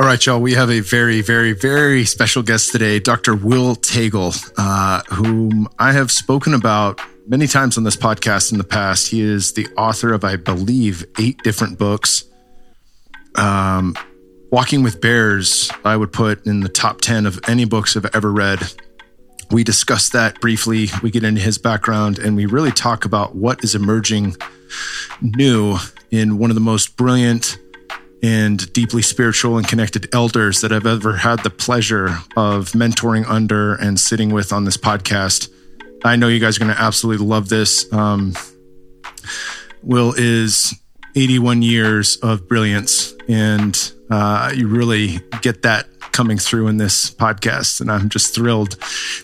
All right, y'all. We have a very, very, very special guest today, Dr. Will Taegel, uh, whom I have spoken about many times on this podcast in the past. He is the author of, I believe, eight different books. Um, Walking with Bears, I would put in the top 10 of any books I've ever read. We discuss that briefly. We get into his background and we really talk about what is emerging new in one of the most brilliant and deeply spiritual and connected elders that I've ever had the pleasure of mentoring under and sitting with on this podcast. I know you guys are going to absolutely love this. Um, Will is 81 years of brilliance, and uh, you really get that coming through in this podcast. And I'm just thrilled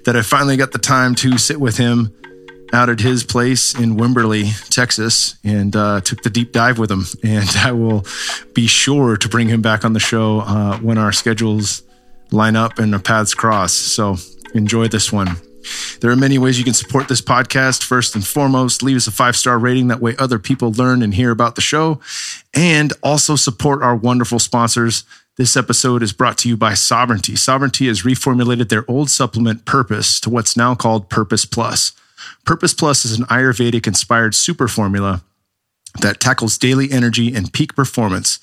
that I finally got the time to sit with him out at his place in Wimberley, Texas, and uh, took the deep dive with him. And I will be sure to bring him back on the show uh, when our schedules line up and our paths cross. So enjoy this one. There are many ways you can support this podcast. First and foremost, leave us a five star rating. That way, other people learn and hear about the show. And also support our wonderful sponsors. This episode is brought to you by Sovereignty. Sovereignty has reformulated their old supplement Purpose to what's now called Purpose Plus. Purpose Plus is an Ayurvedic inspired super formula that tackles daily energy and peak performance.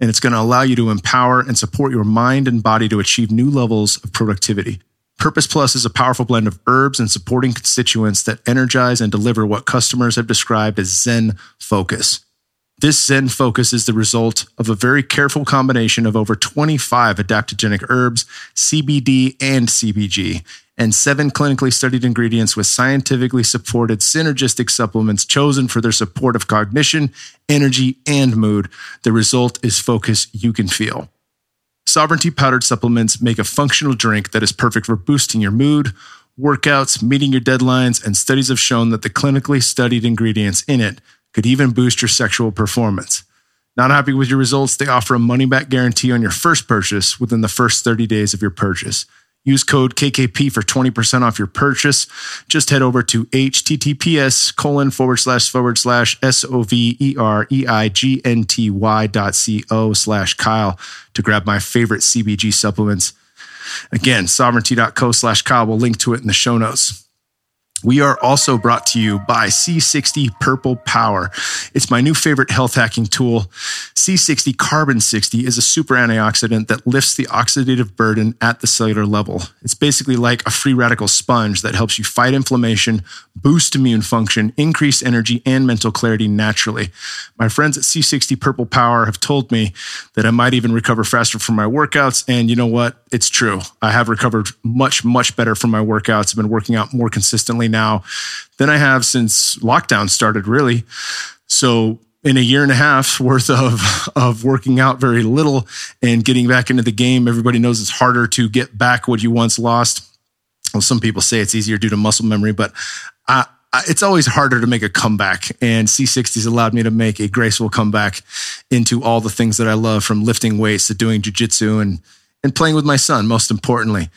And it's going to allow you to empower and support your mind and body to achieve new levels of productivity. Purpose Plus is a powerful blend of herbs and supporting constituents that energize and deliver what customers have described as Zen focus. This Zen focus is the result of a very careful combination of over 25 adaptogenic herbs, CBD, and CBG, and seven clinically studied ingredients with scientifically supported synergistic supplements chosen for their support of cognition, energy, and mood. The result is focus you can feel. Sovereignty powdered supplements make a functional drink that is perfect for boosting your mood, workouts, meeting your deadlines, and studies have shown that the clinically studied ingredients in it could even boost your sexual performance. Not happy with your results? They offer a money back guarantee on your first purchase within the first 30 days of your purchase. Use code KKP for 20% off your purchase. Just head over to https colon forward slash forward slash S O V E R E I G N T Y dot C O slash Kyle to grab my favorite CBG supplements. Again, sovereignty.co slash Kyle. We'll link to it in the show notes. We are also brought to you by C60 Purple Power. It's my new favorite health hacking tool. C60 Carbon 60 is a super antioxidant that lifts the oxidative burden at the cellular level. It's basically like a free radical sponge that helps you fight inflammation, boost immune function, increase energy, and mental clarity naturally. My friends at C60 Purple Power have told me that I might even recover faster from my workouts. And you know what? It's true. I have recovered much, much better from my workouts. I've been working out more consistently now than I have since lockdown started, really. So in a year and a half worth of of working out very little and getting back into the game, everybody knows it's harder to get back what you once lost. Well, some people say it's easier due to muscle memory, but I, I, it's always harder to make a comeback. And C60's allowed me to make a graceful comeback into all the things that I love, from lifting weights to doing jujitsu and and playing with my son. Most importantly.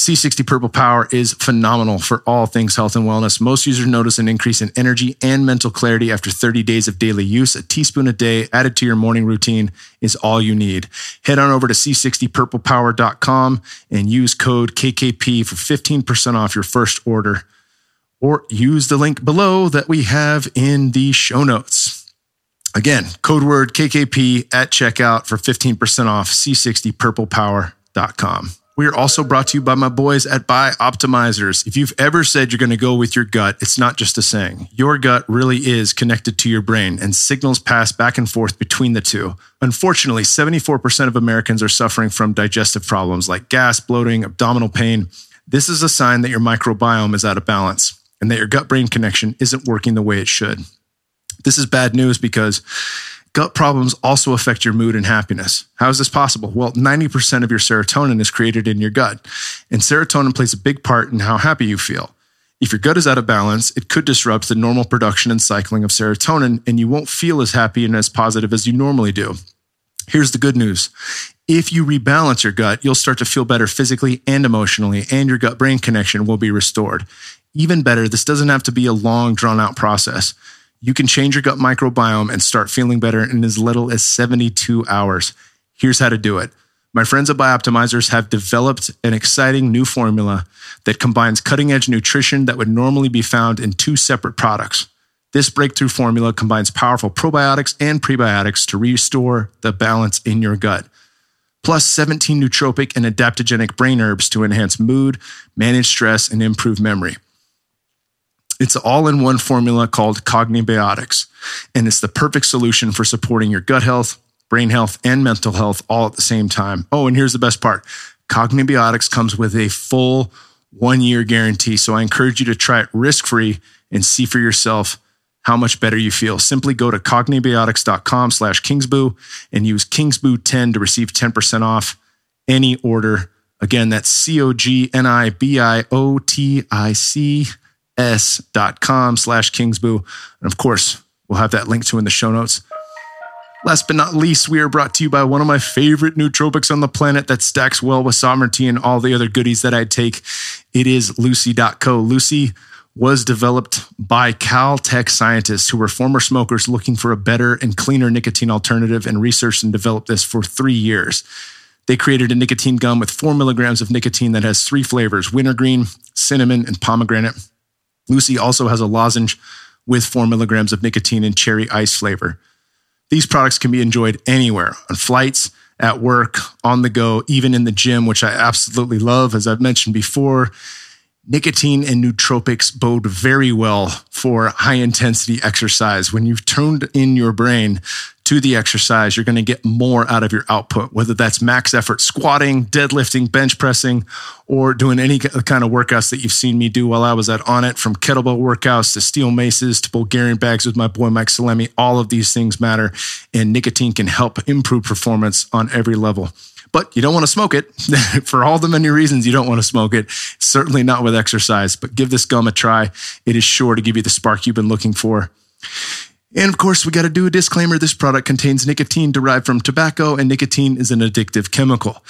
C60 Purple Power is phenomenal for all things health and wellness. Most users notice an increase in energy and mental clarity after 30 days of daily use. A teaspoon a day added to your morning routine is all you need. Head on over to c60purplepower.com and use code KKP for 15% off your first order. Or use the link below that we have in the show notes. Again, code word KKP at checkout for 15% off c60purplepower.com. We are also brought to you by my boys at Buy Bioptimizers. If you've ever said you're going to go with your gut, it's not just a saying. Your gut really is connected to your brain, and signals pass back and forth between the two. Unfortunately, 74% of Americans are suffering from digestive problems like gas, bloating, abdominal pain. This is a sign that your microbiome is out of balance and that your gut brain connection isn't working the way it should. This is bad news because Gut problems also affect your mood and happiness. How is this possible? Well, 90% of your serotonin is created in your gut, and serotonin plays a big part in how happy you feel. If your gut is out of balance, it could disrupt the normal production and cycling of serotonin, and you won't feel as happy and as positive as you normally do. Here's the good news. If you rebalance your gut, you'll start to feel better physically and emotionally, and your gut brain connection will be restored. Even better, this doesn't have to be a long, drawn out process. You can change your gut microbiome and start feeling better in as little as 72 hours. Here's how to do it. My friends at Bioptimizers have developed an exciting new formula that combines cutting edge nutrition that would normally be found in two separate products. This breakthrough formula combines powerful probiotics and prebiotics to restore the balance in your gut, plus 17 nootropic and adaptogenic brain herbs to enhance mood, manage stress, and improve memory. It's all in one formula called Cognibiotics, and it's the perfect solution for supporting your gut health, brain health, and mental health all at the same time. Oh, and here's the best part Cognibiotics comes with a full one year guarantee. So I encourage you to try it risk free and see for yourself how much better you feel. Simply go to cognibiotics.com slash kingsboo and use kingsboo10 to receive 10% off any order. Again, that's C O G N I B I O T I C S dot com slash kingsboo. And of course, we'll have that link to in the show notes. Last but not least, we are brought to you by one of my favorite nootropics on the planet that stacks well with sovereignty and all the other goodies that I take. It is Lucy.co. Lucy was developed by Caltech scientists who were former smokers looking for a better and cleaner nicotine alternative and researched and developed this for three years. They created a nicotine gum with four milligrams of nicotine that has three flavors wintergreen, cinnamon, and pomegranate. Lucy also has a lozenge with four milligrams of nicotine and cherry ice flavor. These products can be enjoyed anywhere on flights, at work, on the go, even in the gym, which I absolutely love. As I've mentioned before, nicotine and nootropics bode very well for high intensity exercise. When you've tuned in your brain to the exercise, you're going to get more out of your output, whether that's max effort squatting, deadlifting, bench pressing, or doing any kind of workouts that you've seen me do while I was at Onnit, from kettlebell workouts to steel maces to Bulgarian bags with my boy Mike Salemi. All of these things matter, and nicotine can help improve performance on every level but you don't want to smoke it for all the many reasons you don't want to smoke it. Certainly not with exercise, but give this gum a try. It is sure to give you the spark you've been looking for. And of course, we got to do a disclaimer. This product contains nicotine derived from tobacco, and nicotine is an addictive chemical.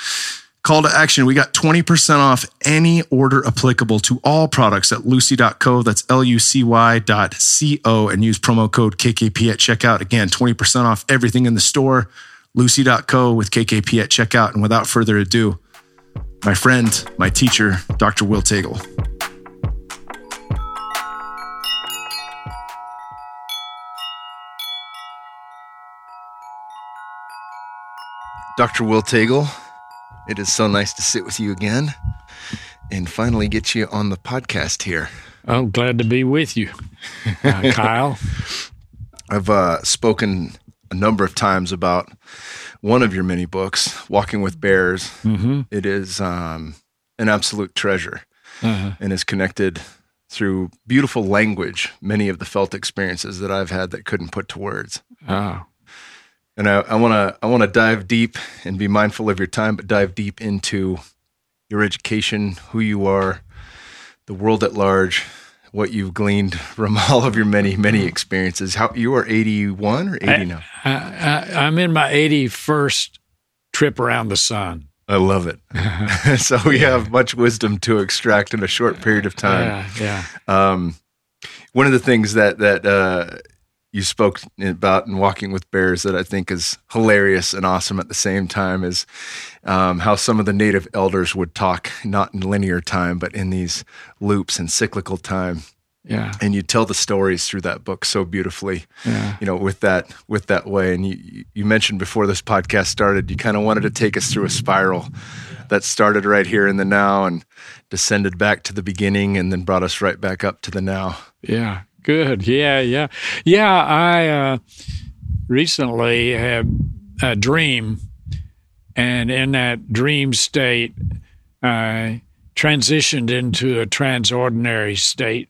Call to action. We got 20% off any order applicable to all products at lucy.co. That's L U C Y dot C O and use promo code KKP at checkout. Again, 20% off everything in the store. Lucy.co with KKP at checkout. And without further ado, my friend, my teacher, Dr. Will Taegel. Dr. Will Taegel, it is so nice to sit with you again and finally get you on the podcast here. I'm glad to be with you, uh, Kyle. I've uh, spoken a number of times about one of your many books, Walking with Bears. Mm-hmm. It is um, an absolute treasure uh-huh. and is connected through beautiful language, many of the felt experiences that I've had that couldn't put to words. Oh and I want to I want to dive deep and be mindful of your time, but dive deep into your education, who you are, the world at large, what you've gleaned from all of your many many experiences. How you are eighty one or eighty now? I, am in my eighty first trip around the sun. I love it. so we have much wisdom to extract in a short period of time. Yeah, yeah. Um, one of the things that that uh, you spoke about in Walking with Bears that I think is hilarious and awesome at the same time is um, how some of the native elders would talk not in linear time, but in these loops and cyclical time. Yeah. And you tell the stories through that book so beautifully. Yeah. You know, with that with that way. And you you mentioned before this podcast started, you kind of wanted to take us through a spiral that started right here in the now and descended back to the beginning and then brought us right back up to the now. Yeah. Good. Yeah, yeah. Yeah, I uh, recently had a dream, and in that dream state, I transitioned into a transordinary state.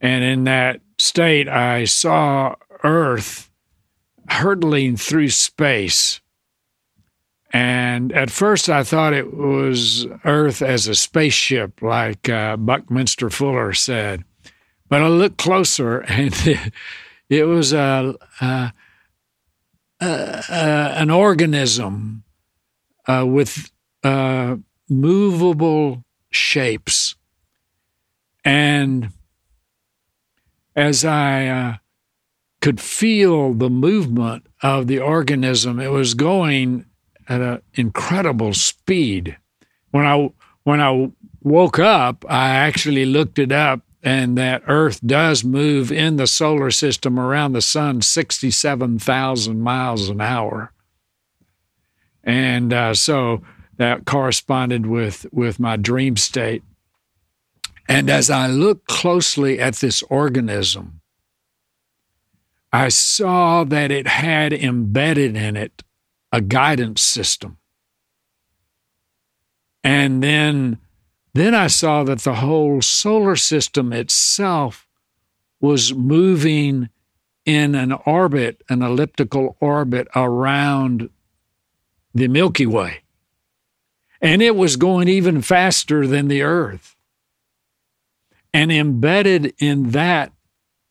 And in that state, I saw Earth hurtling through space. And at first, I thought it was Earth as a spaceship, like uh, Buckminster Fuller said. But I looked closer, and it, it was a, a, a, an organism uh, with uh, movable shapes. And as I uh, could feel the movement of the organism, it was going at an incredible speed. When I when I woke up, I actually looked it up, and that Earth does move in the solar system around the sun 67,000 miles an hour. And uh, so that corresponded with, with my dream state. And as I looked closely at this organism, I saw that it had embedded in it a guidance system. And then then I saw that the whole solar system itself was moving in an orbit, an elliptical orbit around the Milky Way. And it was going even faster than the Earth. And embedded in that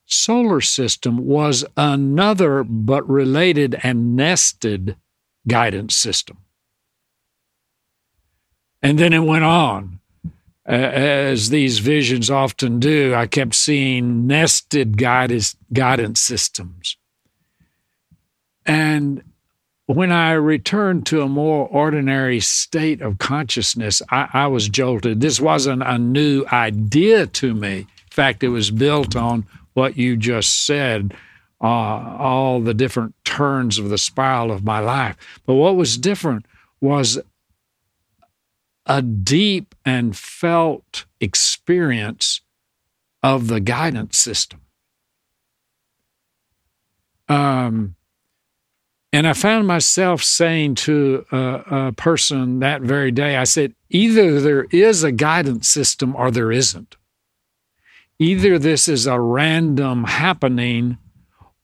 solar system was another but related and nested guidance system. And then it went on. As these visions often do, I kept seeing nested guidance, guidance systems. And when I returned to a more ordinary state of consciousness, I, I, was jolted. This wasn't a new idea to me. In fact, it was built on what you just said, uh, all the different turns of the spiral of my life. But what was different was a deep and felt experience of the guidance system. Um, and I found myself saying to a, a, person that very day, I said, either there is a guidance system or there isn't. Either this is a random happening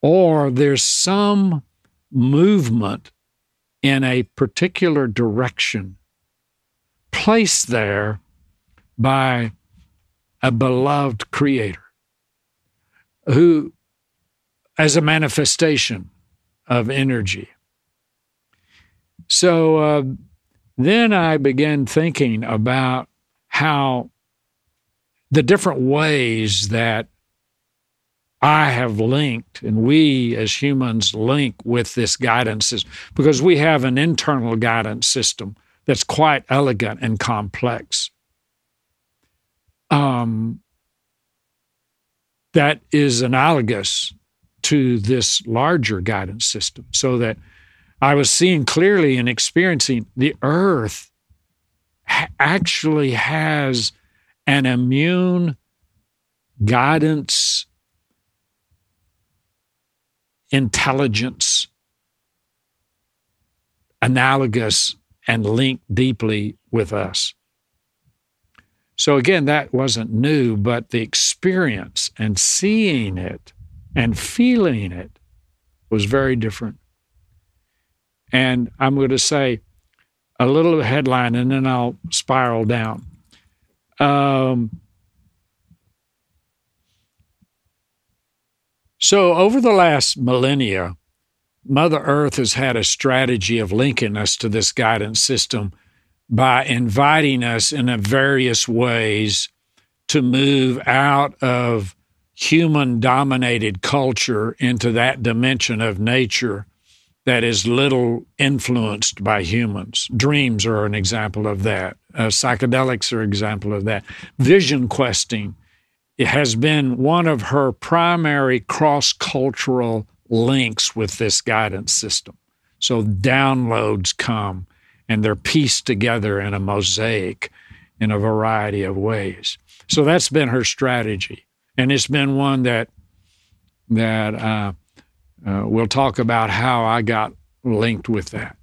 or there's some movement in a particular direction placed there by a beloved creator who, as a manifestation of energy. So uh, then I began thinking about how the different ways that I have linked, and we as humans link with this guidance system because we have an internal guidance system that's quite elegant and complex. Um, that is analogous to this larger guidance system, so that I was seeing clearly and experiencing the earth actually has an immune guidance intelligence analogous and linked deeply with us. So again, that wasn't new, but the experience and seeing it and feeling it was very different. And I'm going to say a little headline and then I'll spiral down. Um, so, over the last millennia, Mother Earth has had a strategy of linking us to this guidance system by inviting us in various ways to move out of human dominated culture into that dimension of nature that is little influenced by humans. Dreams are an example of that. Uh, psychedelics are an example of that. Vision questing has been one of her primary cross cultural links with this guidance system. So downloads come and they're pieced together in a mosaic in a variety of ways. So that's been her strategy, and it's been one that that uh, uh, we'll talk about how I got linked with that.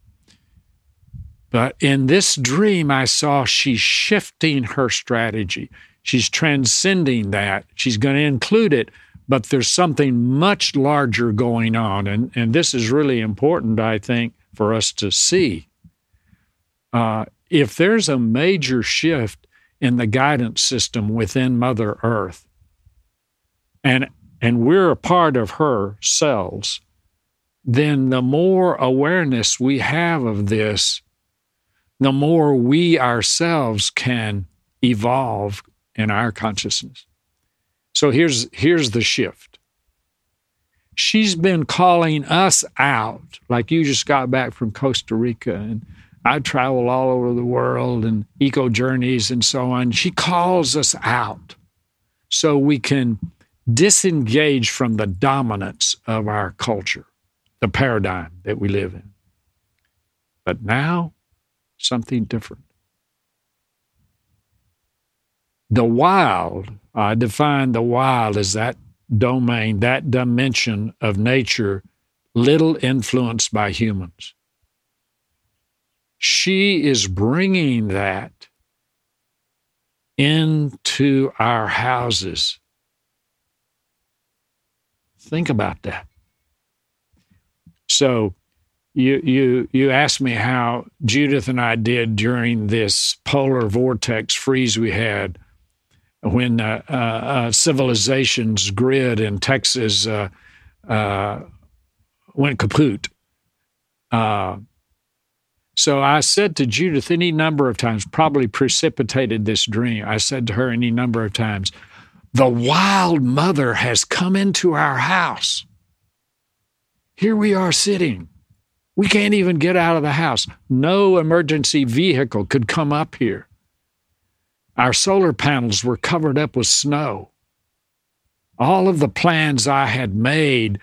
But in this dream, I saw she's shifting her strategy. She's transcending that. She's going to include it, but there's something much larger going on. And, and this is really important, I think, for us to see. Uh, if there's a major shift in the guidance system within Mother Earth, and, and we're a part of her cells, then the more awareness we have of this, the more we ourselves can evolve in our consciousness. So here's here's the shift. She's been calling us out, like you just got back from Costa Rica and I travel all over the world and eco journeys and so on. She calls us out so we can disengage from the dominance of our culture, the paradigm that we live in. But now, something different. The wild, I define the wild as that domain, that dimension of nature little influenced by humans. She is bringing that into our houses. Think about that. So, you you you asked me how Judith and I did during this polar vortex freeze we had when uh, uh, uh, civilization's grid in Texas uh, uh, went kaput. Uh, so I said to Judith any number of times, probably precipitated this dream. I said to her any number of times, The wild mother has come into our house. Here we are sitting. We can't even get out of the house. No emergency vehicle could come up here. Our solar panels were covered up with snow. All of the plans I had made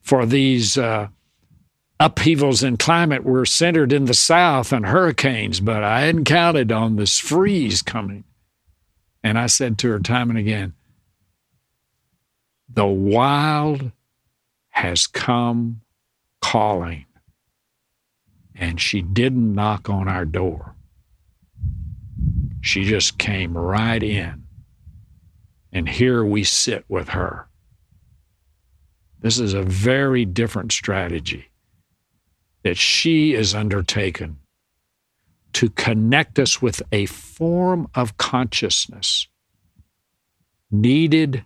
for these uh, upheavals in climate were centered in the south and hurricanes, but I hadn't counted on this freeze coming. And I said to her time and again, the wild has come calling. And she didn't knock on our door. She just came right in. And here we sit with her. This is a very different strategy that she is undertaken to connect us with a form of consciousness needed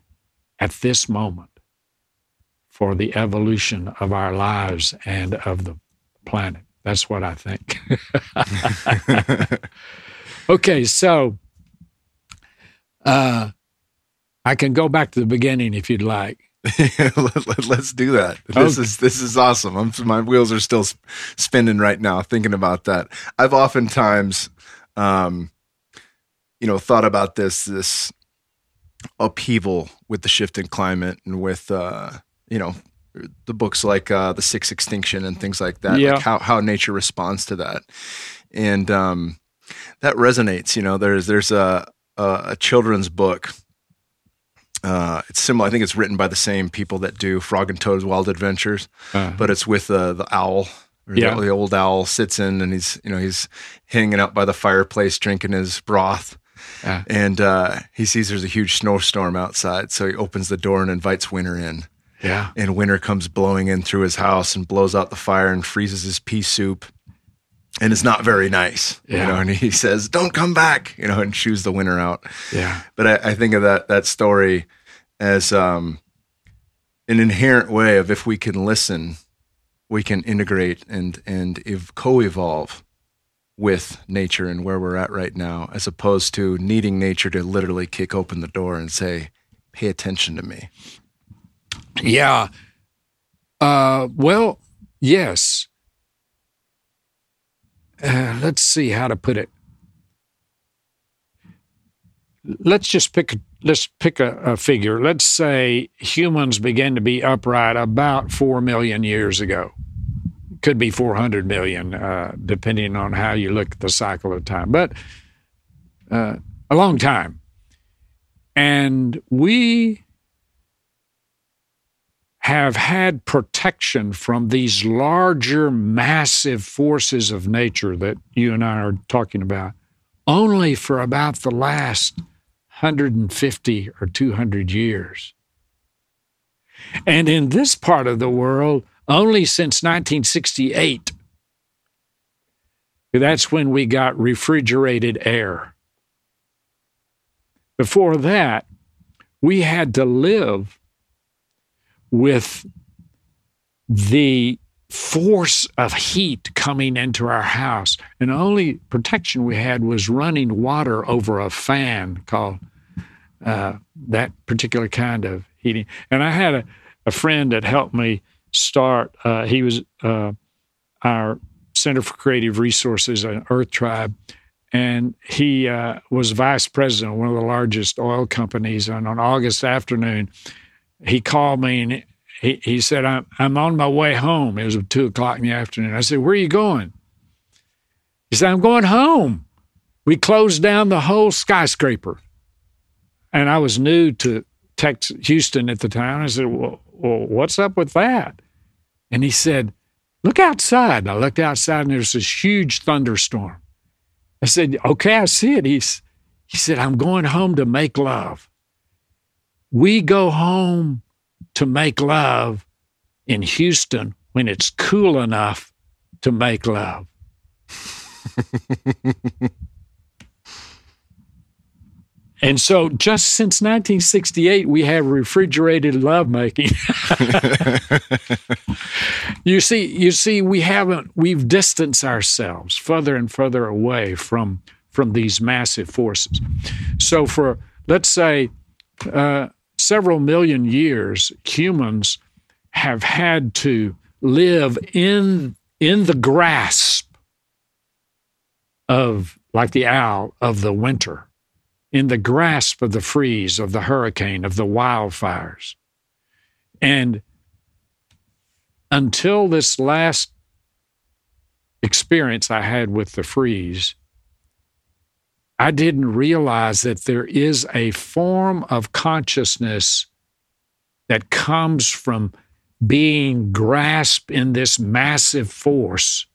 at this moment for the evolution of our lives and of the planet. That's what I think. okay, so uh, I can go back to the beginning if you'd like. Let, us do that. This okay. is this is awesome. I'm, my wheels are still spinning right now thinking about that. I've oftentimes, um, you know, thought about this this upheaval with the shift in climate and with uh, you know the books like uh, the Sixth Extinction and things like that. Yeah. Like how how nature responds to that, and um, that resonates. You know, there's there's a a, a children's book uh, it's similar. I think it's written by the same people that do Frog and Toad's Wild Adventures, uh, but it's with uh, the owl. Yeah. The, the, old owl sits in and he's you know he's hanging out by the fireplace drinking his broth, yeah. and uh, he sees there's a huge snowstorm outside, so he opens the door and invites Winter in. Yeah, and Winter comes blowing in through his house and blows out the fire and freezes his pea soup and it's not very nice, yeah. you know. And he says, "Don't come back," you know, and chews the winter out. Yeah. But I, I think of that that story as um, an inherent way of if we can listen, we can integrate and and ev- co-evolve with nature and where we're at right now, as opposed to needing nature to literally kick open the door and say, "Pay attention to me." Yeah. Uh, well, yes uh, let's see how to put it. Let's just pick let's pick a, a, figure. Let's say humans began to be upright about four million years ago. Could be four hundred million, uh, depending on how you look at the cycle of time, but uh, a long time. And we have had protection from these larger, massive forces of nature that you and I are talking about only for about the last 150 or 200 years. And in this part of the world, only since 1968. That's when we got refrigerated air. Before that, we had to live with the force of heat coming into our house. And the only protection we had was running water over a fan called uh, that particular kind of heating. And I had a, a friend that helped me start. Uh, he was uh, our Center for Creative Resources, an Earth Tribe, and he uh, was vice president of one of the largest oil companies. And on August afternoon, he called me and he, he said, I'm, I'm on my way home. It was two o'clock in the afternoon. I said, Where are you going? He said, I'm going home. We closed down the whole skyscraper. And I was new to Texas, Houston at the time. I said, well, well, what's up with that? And he said, Look outside. I looked outside and there's this huge thunderstorm. I said, Okay, I see it. He's, he said, I'm going home to make love. We go home to make love in Houston when it's cool enough to make love. and so just since 1968 we have refrigerated lovemaking you see you see we haven't we've distanced ourselves further and further away from from these massive forces so for let's say uh, several million years humans have had to live in in the grasp of like the owl of the winter in the grasp of the freeze of the hurricane of the wildfires. And until this last experience I had with the freeze, I didn't realize that there is a form of consciousness that comes from being grasped in this massive force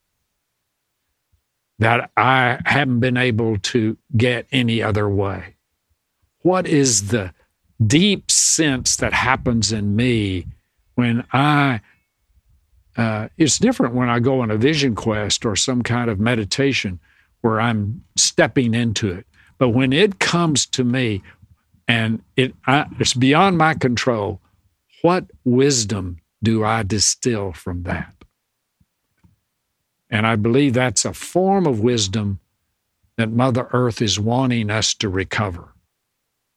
that I haven't been able to get any other way. What is the deep sense that happens in me when I uh, it's different when I go on a vision quest or some kind of meditation where I'm stepping into it. But when it comes to me and it I, it's beyond my control, what wisdom do I distill from that? And I believe that's a form of wisdom that Mother Earth is wanting us to recover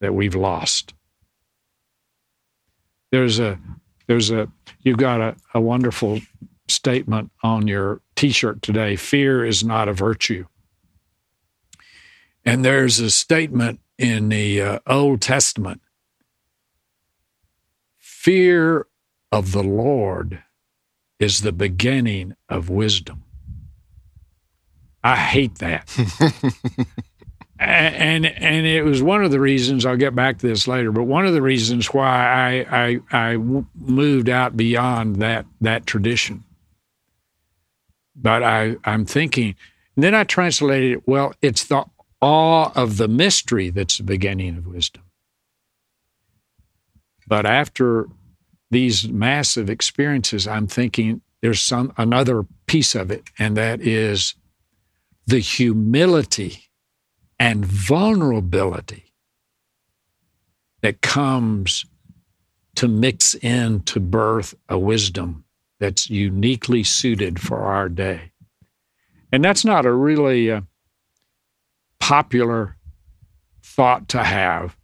that we've lost. There's a there's a you've got a, a wonderful statement on your t-shirt today fear is not a virtue and there's a statement in the uh, old testament fear of the lord is the beginning of wisdom i hate that and and it was one of the reasons I'll get back to this later, but one of the reasons why I I, I moved out beyond that that tradition. But I I'm thinking, then I translated it. Well, it's the awe of the mystery that's the beginning of wisdom. But after these massive experiences, I'm thinking there's some another piece of it, and that is the humility and vulnerability that comes to mix in to birth a wisdom that's uniquely suited for our day. And that's not a really uh, popular thought to have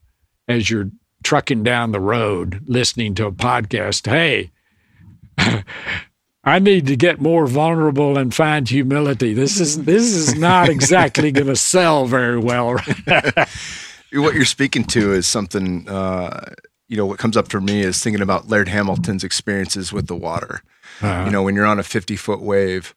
as you're trucking down the road listening to a podcast. Hey, I need to get more vulnerable and find humility. This is this is not exactly going to sell very well. what you're speaking to is something. Uh, you know, what comes up for me is thinking about Laird Hamilton's experiences with the water. Uh-huh. You know, when you're on a 50 foot wave,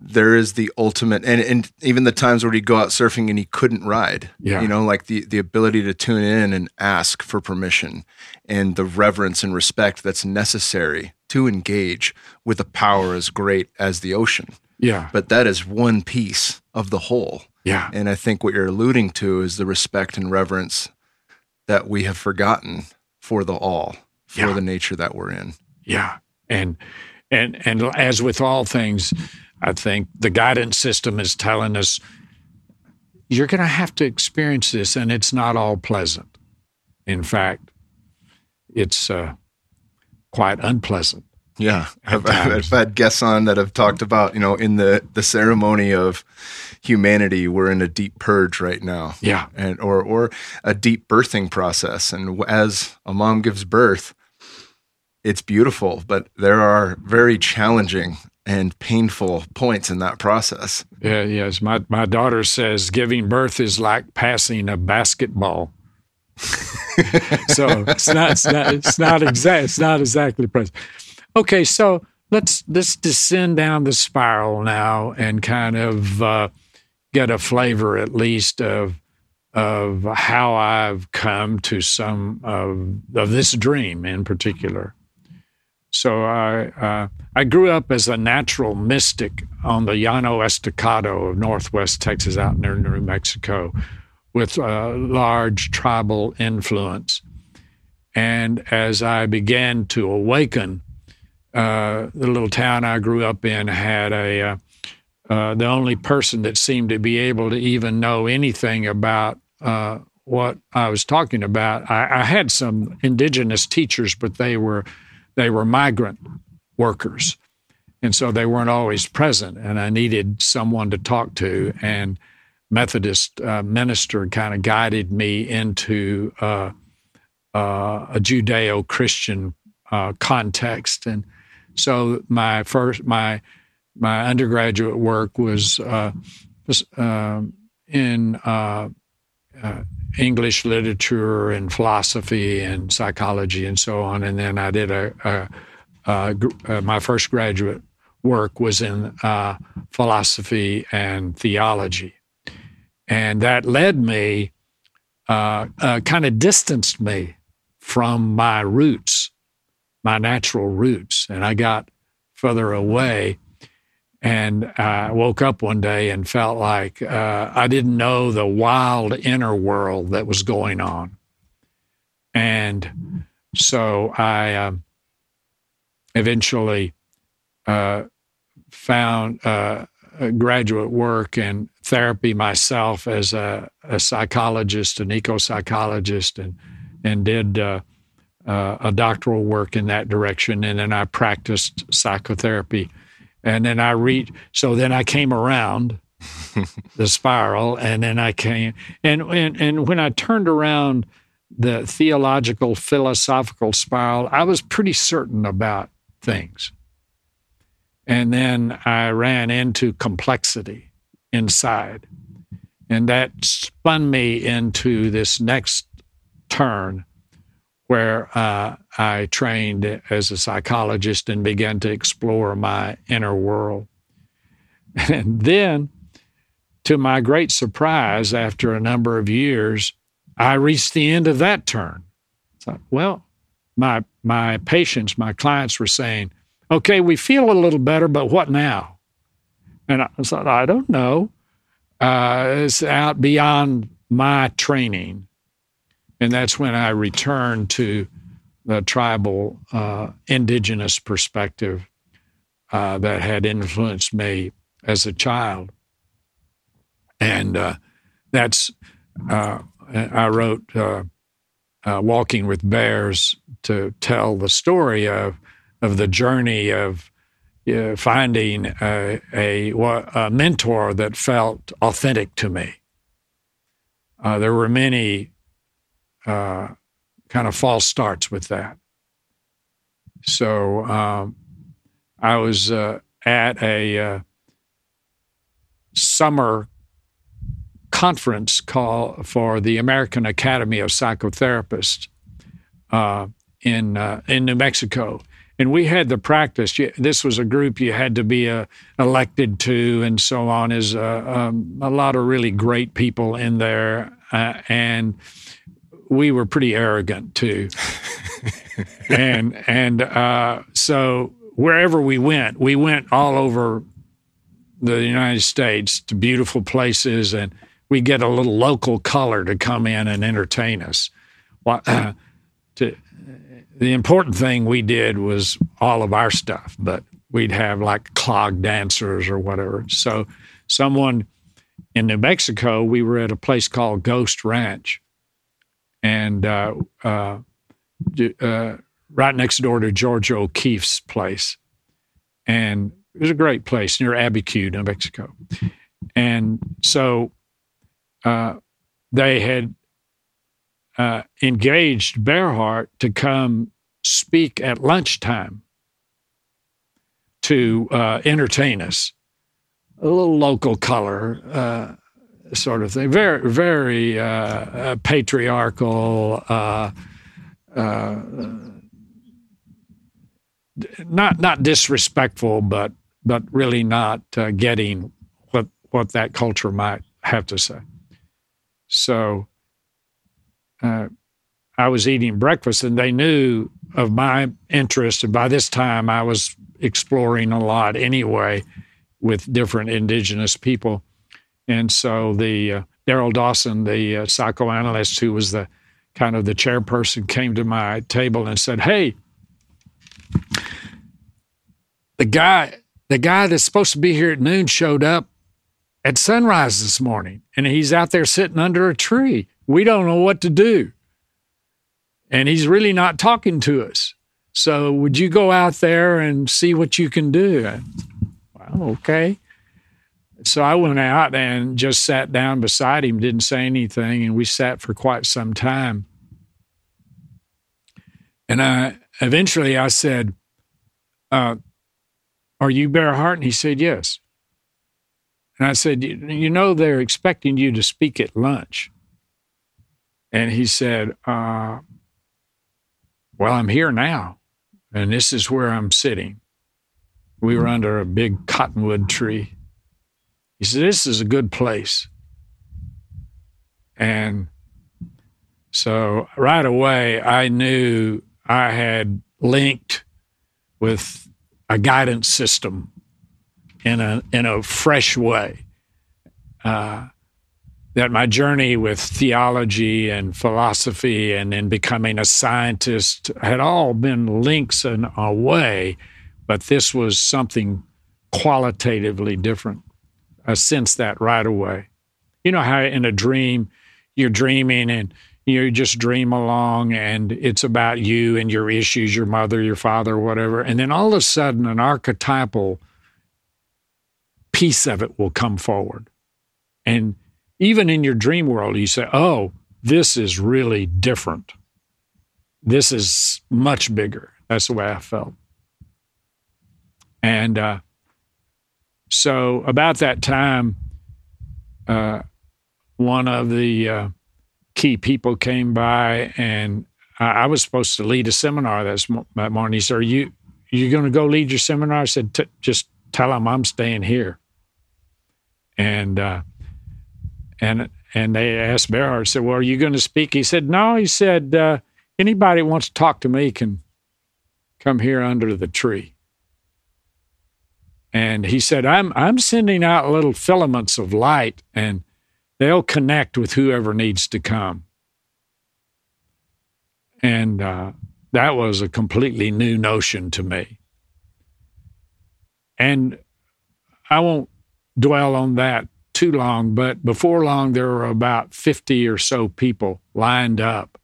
there is the ultimate, and, and even the times where he'd go out surfing and he couldn't ride. Yeah. You know, like the the ability to tune in and ask for permission, and the reverence and respect that's necessary to engage with a power as great as the ocean. Yeah. But that is one piece of the whole. Yeah. And I think what you're alluding to is the respect and reverence that we have forgotten for the all, for yeah. the nature that we're in. Yeah. And and and as with all things, I think the guidance system is telling us you're going to have to experience this and it's not all pleasant. In fact, it's uh, quite unpleasant. Yeah, I've, I've, had guests on that have talked about, you know, in the the ceremony of humanity, we're in a deep purge right now. Yeah, and or or a deep birthing process, and as a mom gives birth, it's beautiful, but there are very challenging and painful points in that process. Yeah, yes. My my daughter says giving birth is like passing a basketball. so it's not it's not it's not exact it's not exactly present. Okay, so let's let's descend down the spiral now and kind of uh, get a flavor at least of of how I've come to some of of this dream in particular. So I uh, I grew up as a natural mystic on the Llano Estacado of northwest Texas, out near New Mexico, with a large tribal influence. And as I began to awaken, uh, the little town I grew up in had a uh, uh, the only person that seemed to be able to even know anything about uh, what I was talking about. I, I, had some indigenous teachers, but they were they were migrant workers, and so they weren't always present. And I needed someone to talk to. And Methodist uh, minister kind of guided me into uh, a Judeo-Christian context and so my first my my undergraduate work was uh, uh, in uh, uh, English literature and philosophy and psychology and so on. And then I did a, a, a uh, my first graduate work was in uh, philosophy and theology, and that led me kind of distanced me from my roots my natural roots. And I got further away and I woke up one day and felt like uh, I didn't know the wild inner world that was going on. And so I um, eventually uh, found uh, graduate work and therapy myself as a, a, psychologist, an eco psychologist, and and did uh, uh, a doctoral work in that direction, and then I practiced psychotherapy, and then I read. So then I came around the spiral, and then I came, and and and when I turned around the theological philosophical spiral, I was pretty certain about things, and then I ran into complexity inside, and that spun me into this next turn where uh, I trained as a psychologist and began to explore my inner world. And then, to my great surprise, after a number of years, I reached the end of that turn. So, well, my my patients, my clients were saying, "Okay, we feel a little better, but what now?" And I thought, "I don't know. Uh, it's out beyond my training." And that's when I returned to the tribal, uh, indigenous perspective uh, that had influenced me as a child. And uh, that's, uh, I wrote uh, uh, Walking with Bears to tell the story of, of the journey of finding a, a, a, mentor that felt authentic to me. there were many uh, kind of false starts with that. So um, I was uh, at a uh, summer conference call for the American Academy of Psychotherapists uh, in uh, in New Mexico, and we had the practice. This was a group you had to be uh, elected to, and so on. Is uh, um, a lot of really great people in there, uh, and we were pretty arrogant too. and and uh, so wherever we went, we went all over the United States to beautiful places, and we get a little local color to come in and entertain us. Well, uh, to, the important thing we did was all of our stuff, but we'd have like clog dancers or whatever. So, someone in New Mexico, we were at a place called Ghost Ranch, and uh, uh, uh, right next door to George O'Keeffe's place. And it was a great place near Abiquiu, New Mexico. And so uh, they had uh, engaged Bearheart to come speak at lunchtime to uh, entertain us. A little local color, sort of thing. Very, very uh, uh patriarchal. Uh, uh, not not disrespectful, but but really not getting what what that culture might have to say. So I was eating breakfast, and they knew of my interest. And by this time, I was exploring a lot anyway with different indigenous people. And so the uh, Daryl Dawson, the uh, psychoanalyst who was the kind of the chairperson, came to my table and said, "Hey, the guy, the guy that's supposed to be here at noon showed up at sunrise this morning, and he's out there sitting under a tree. We don't know what to do, and he's really not talking to us." So would you go out there and see what you can do? Well, okay. So I went out and just sat down beside him, didn't say anything, and we sat for quite some time. And I eventually I said, uh, "Are you Bearheart?" And he said, "Yes." And I said, "You know, they're expecting you to speak at lunch." And he said, uh, "Well, I'm here now." and this is where I'm sitting. We were under a big cottonwood tree. He said, This is a good place. And so right away, I knew I had linked with a guidance system in a, in a fresh way. Uh, that my journey with theology and philosophy and then becoming a scientist had all been links in a way, but this was something qualitatively different. I sensed that right away. You know how in a dream you're dreaming and you just dream along and it's about you and your issues, your mother, your father, whatever. And then all of a sudden, an archetypal piece of it will come forward. And even in your dream world, you say, oh, this is really different. This is much bigger. That's the way I felt. And uh, so, about that time, uh, one of the uh, key people came by, and I, I, was supposed to lead a seminar that morning. He said, "Are you you going to go lead your seminar?" I said, "Just tell him I'm staying here." And uh, and and they asked Bearheart, said, "Well, are you going to speak?" He said, "No." He said, uh, "Anybody wants to talk to me can come here under the tree." And he said, "I'm I'm sending out little filaments of light, and they'll connect with whoever needs to come." And uh, that was a completely new notion to me. And I won't dwell on that too long, but before long, there were about 50 or so people lined up.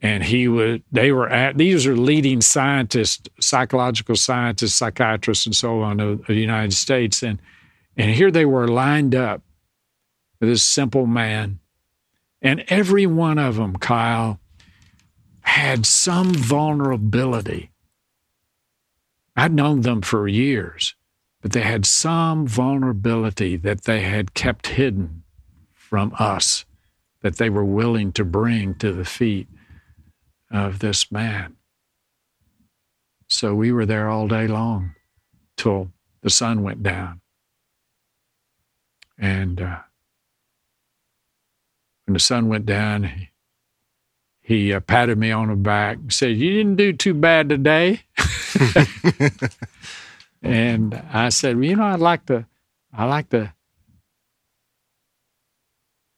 And he would, they were at, these are leading scientists, psychological scientists, psychiatrists, and so on of, the United States. And, and here they were lined up with this simple man. And every one of them, Kyle, had some vulnerability. I'd known them for years but they had some vulnerability that they had kept hidden from us that they were willing to bring to the feet of this man. So we were there all day long till the sun went down. And uh, when the sun went down, he, he uh, patted me on the back and said, You didn't do too bad today. And I said, well, you know, I'd like to, I like to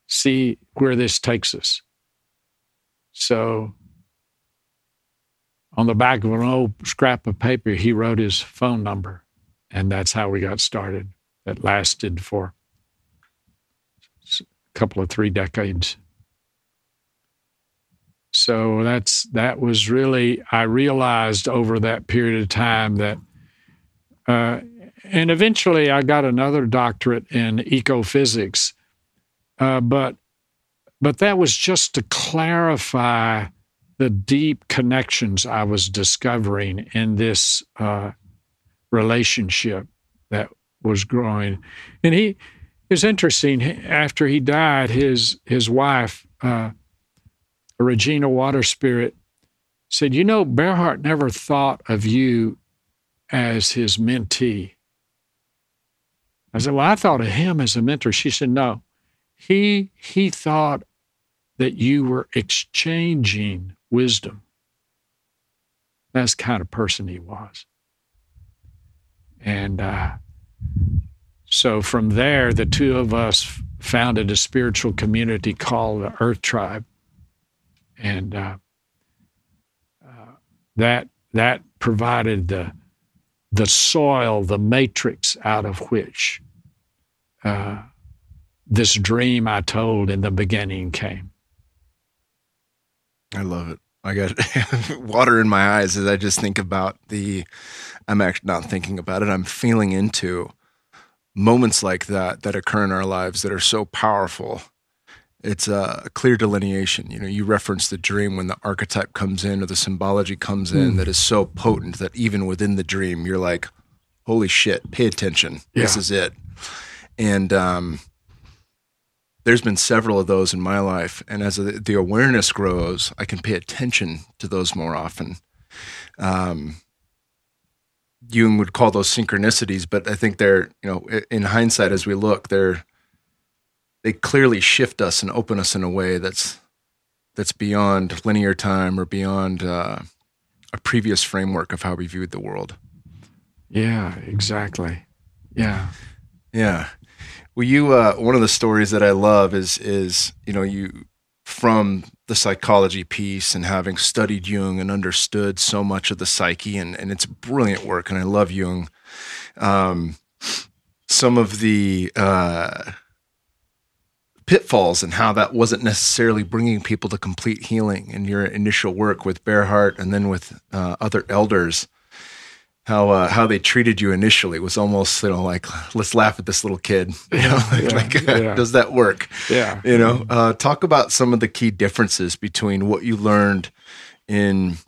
see where this takes us. So on the back of an old scrap of paper, he wrote his phone number. And that's how we got started. That lasted for a couple of three decades. So that's that was really I realized over that period of time that uh, and eventually I got another doctorate in ecophysics. Uh, but but that was just to clarify the deep connections I was discovering in this uh, relationship that was growing. And he, it was interesting. After he died, his his wife, uh, Regina Water Spirit, said, "You know, Bearheart never thought of you as his mentee." I said, "Well, I thought of him as a mentor." She said, "No, he he thought that you were exchanging wisdom." That's the kind of person he was. And uh, so from there, the two of us founded a spiritual community called the Earth Tribe. And uh, uh, that, that provided the, the soil, the matrix out of which uh, this dream I told in the beginning came. I love it. I got water in my eyes as I just think about the. I'm actually not thinking about it. I'm feeling into moments like that that occur in our lives that are so powerful. It's a clear delineation. You know, you reference the dream when the archetype comes in or the symbology comes in mm. that is so potent that even within the dream, you're like, holy shit, pay attention. Yeah. This is it. And um, there's been several of those in my life. And as the awareness grows, I can pay attention to those more often. Um, Jung would call those synchronicities, but I think they're, you know, in hindsight, as we look, they're, they clearly shift us and open us in a way that's, that's beyond linear time or beyond uh, a previous framework of how we viewed the world. Yeah, exactly. Yeah. Yeah. Well, you uh, one of the stories that I love is is you know you from the psychology piece and having studied Jung and understood so much of the psyche and and it's brilliant work and I love Jung. Um, some of the uh, pitfalls and how that wasn't necessarily bringing people to complete healing in your initial work with Bearheart and then with uh, other elders how uh, how they treated you initially. Was almost you know like let's laugh at this little kid you know yeah, like yeah. does that work? Yeah. You know uh, talk about some of the key differences between what you learned in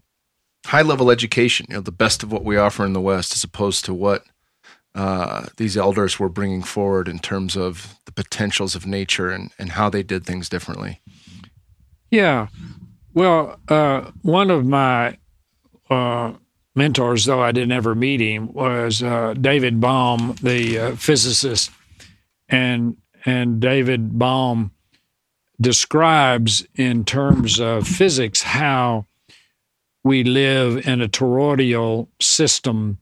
high level education you know the best of what we offer in the west as opposed to what uh, these elders were bringing forward in terms of the potentials of nature and, and how they did things differently. Yeah. Well uh, one of my uh, mentors, though I didn't ever meet him, was uh, David Bohm, the uh, physicist, and and David Bohm describes in terms of physics how we live in a toroidal system,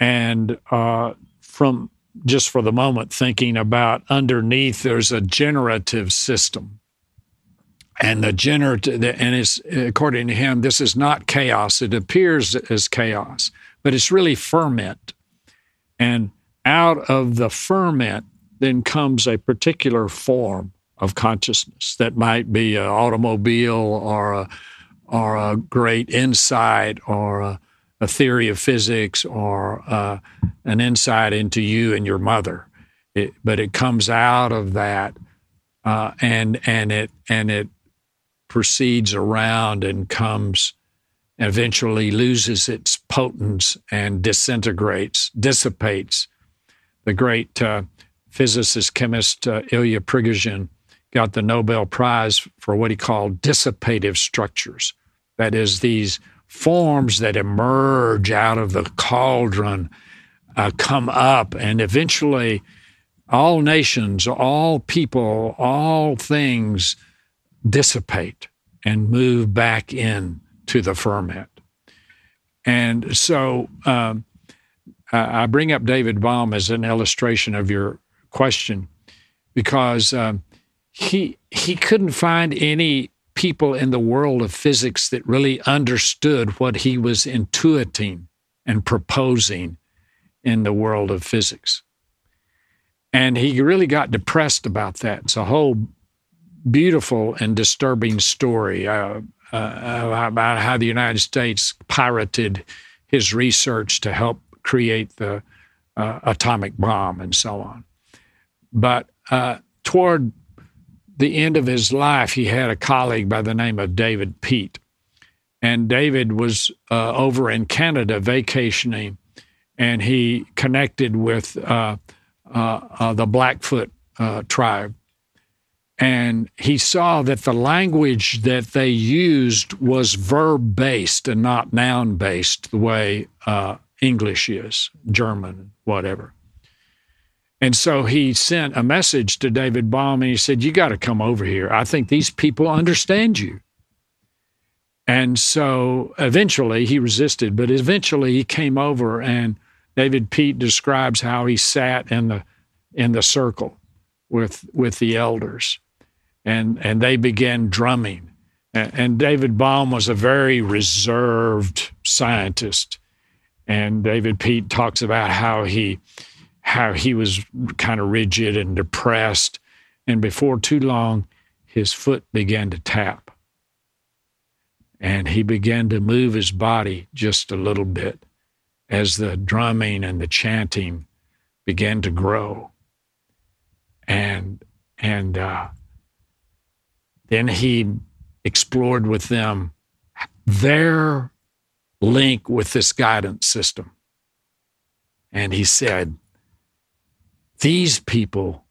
and uh, from just for the moment thinking about underneath, there's a generative system and the generative and it's according to him this is not chaos. It appears as chaos but it's really ferment. And out of the ferment then comes a particular form of consciousness that might be an automobile or a or a great insight or a, a theory of physics or uh, an insight into you and your mother. It, but it comes out of that uh, and and it and it proceeds around and comes and eventually loses its potence and disintegrates, dissipates. The great uh, physicist, chemist uh, Ilya Prigogine got the Nobel Prize for what he called dissipative structures. That is, these forms that emerge out of the cauldron uh, come up and eventually all nations, all people, all things dissipate and move back in to the ferment. And so um, I bring up David Bohm as an illustration of your question because um, he he couldn't find any people in the world of physics that really understood what he was intuiting and proposing in the world of physics. And he really got depressed about that. It's a whole beautiful and disturbing story uh, uh, about how the United States pirated his research to help create the uh, atomic bomb and so on. But uh, toward the end of his life, he had a colleague by the name of David Peat. And David was uh, over in Canada vacationing and he connected with uh, uh, uh the Blackfoot uh, tribe. And he saw that the language that they used was verb based and not noun based, the way uh, English is, German, whatever. And so he sent a message to David Bohm and he said, You got to come over here. I think these people understand you. And so eventually he resisted, but eventually he came over and David Peat describes how he sat in the in the circle with with the elders and and they began drumming. And, and David Bohm was a very reserved scientist. And David Peat talks about how he how he was kind of rigid and depressed. And before too long, his foot began to tap. And he began to move his body just a little bit as the drumming and the chanting began to grow. And, and uh, then he explored with them their link with this guidance system. And he said, these people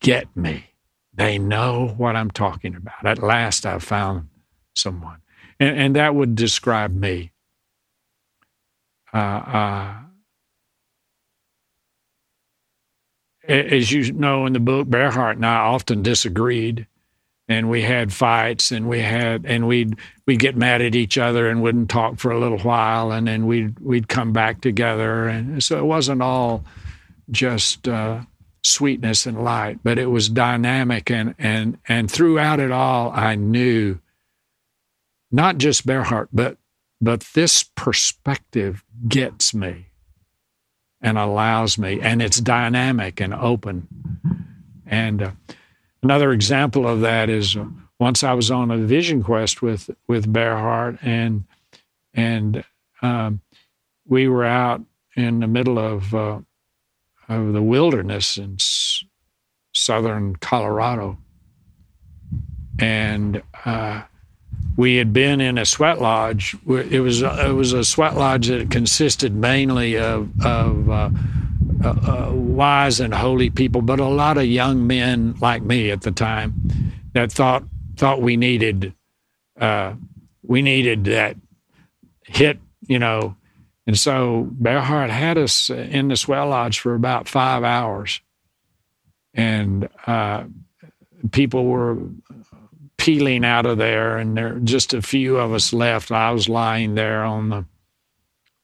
get me. They know what I'm talking about. At last, I've found someone. And, and that would describe me. Uh, uh, as you know in the book, Bearheart and I often disagreed, and we had fights, and we had, and we'd we'd get mad at each other and wouldn't talk for a little while, and then we'd we'd come back together, and so it wasn't all just uh, sweetness and light, but it was dynamic. And, and, and throughout it all, I knew not just Bearheart, but, but this perspective gets me and allows me, and it's dynamic and open. And uh, another example of that is uh, once I was on a vision quest with with Bearheart, and and um, we were out in the middle of uh, of the wilderness in s- southern Colorado. And uh, we had been in a sweat lodge. It was it was a sweat lodge that consisted mainly of of uh, uh, uh, wise and holy people, but a lot of young men like me at the time that thought thought we needed uh, we needed that hit, you know, and so Bearheart had us in the sweat lodge for about five hours. And uh, people were peeling out of there, and there just a few of us left. I was lying there on the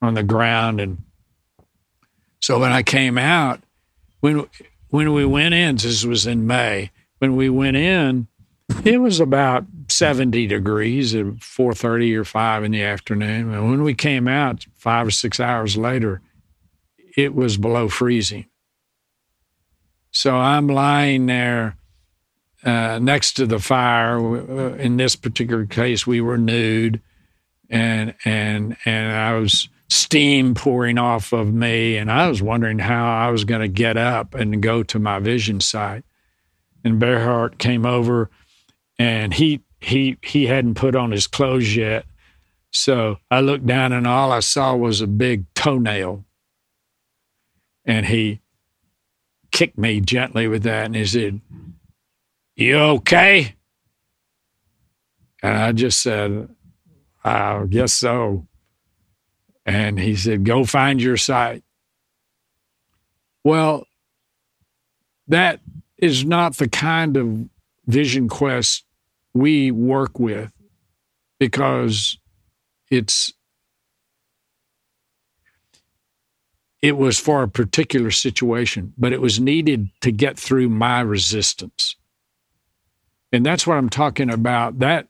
on the ground, and so when I came out, when when we went in, this was in May. When we went in, it was about 70 degrees at 4.30 or 5 in the afternoon. And when we came out five or six hours later, it was below freezing. So I'm lying there uh, next to the fire. Uh, in this particular case, we were nude, and and and I was steam pouring off of me, and I was wondering how I was going to get up and go to my vision site. And Bearheart came over and he he he hadn't put on his clothes yet. So I looked down and all I saw was a big toenail. And he kicked me gently with that and he said, You okay? And I just said, I guess so. And he said, Go find your site. Well, that is not the kind of Vision Quest we work with because it's it was for a particular situation, but it was needed to get through my resistance. And that's what I'm talking about. That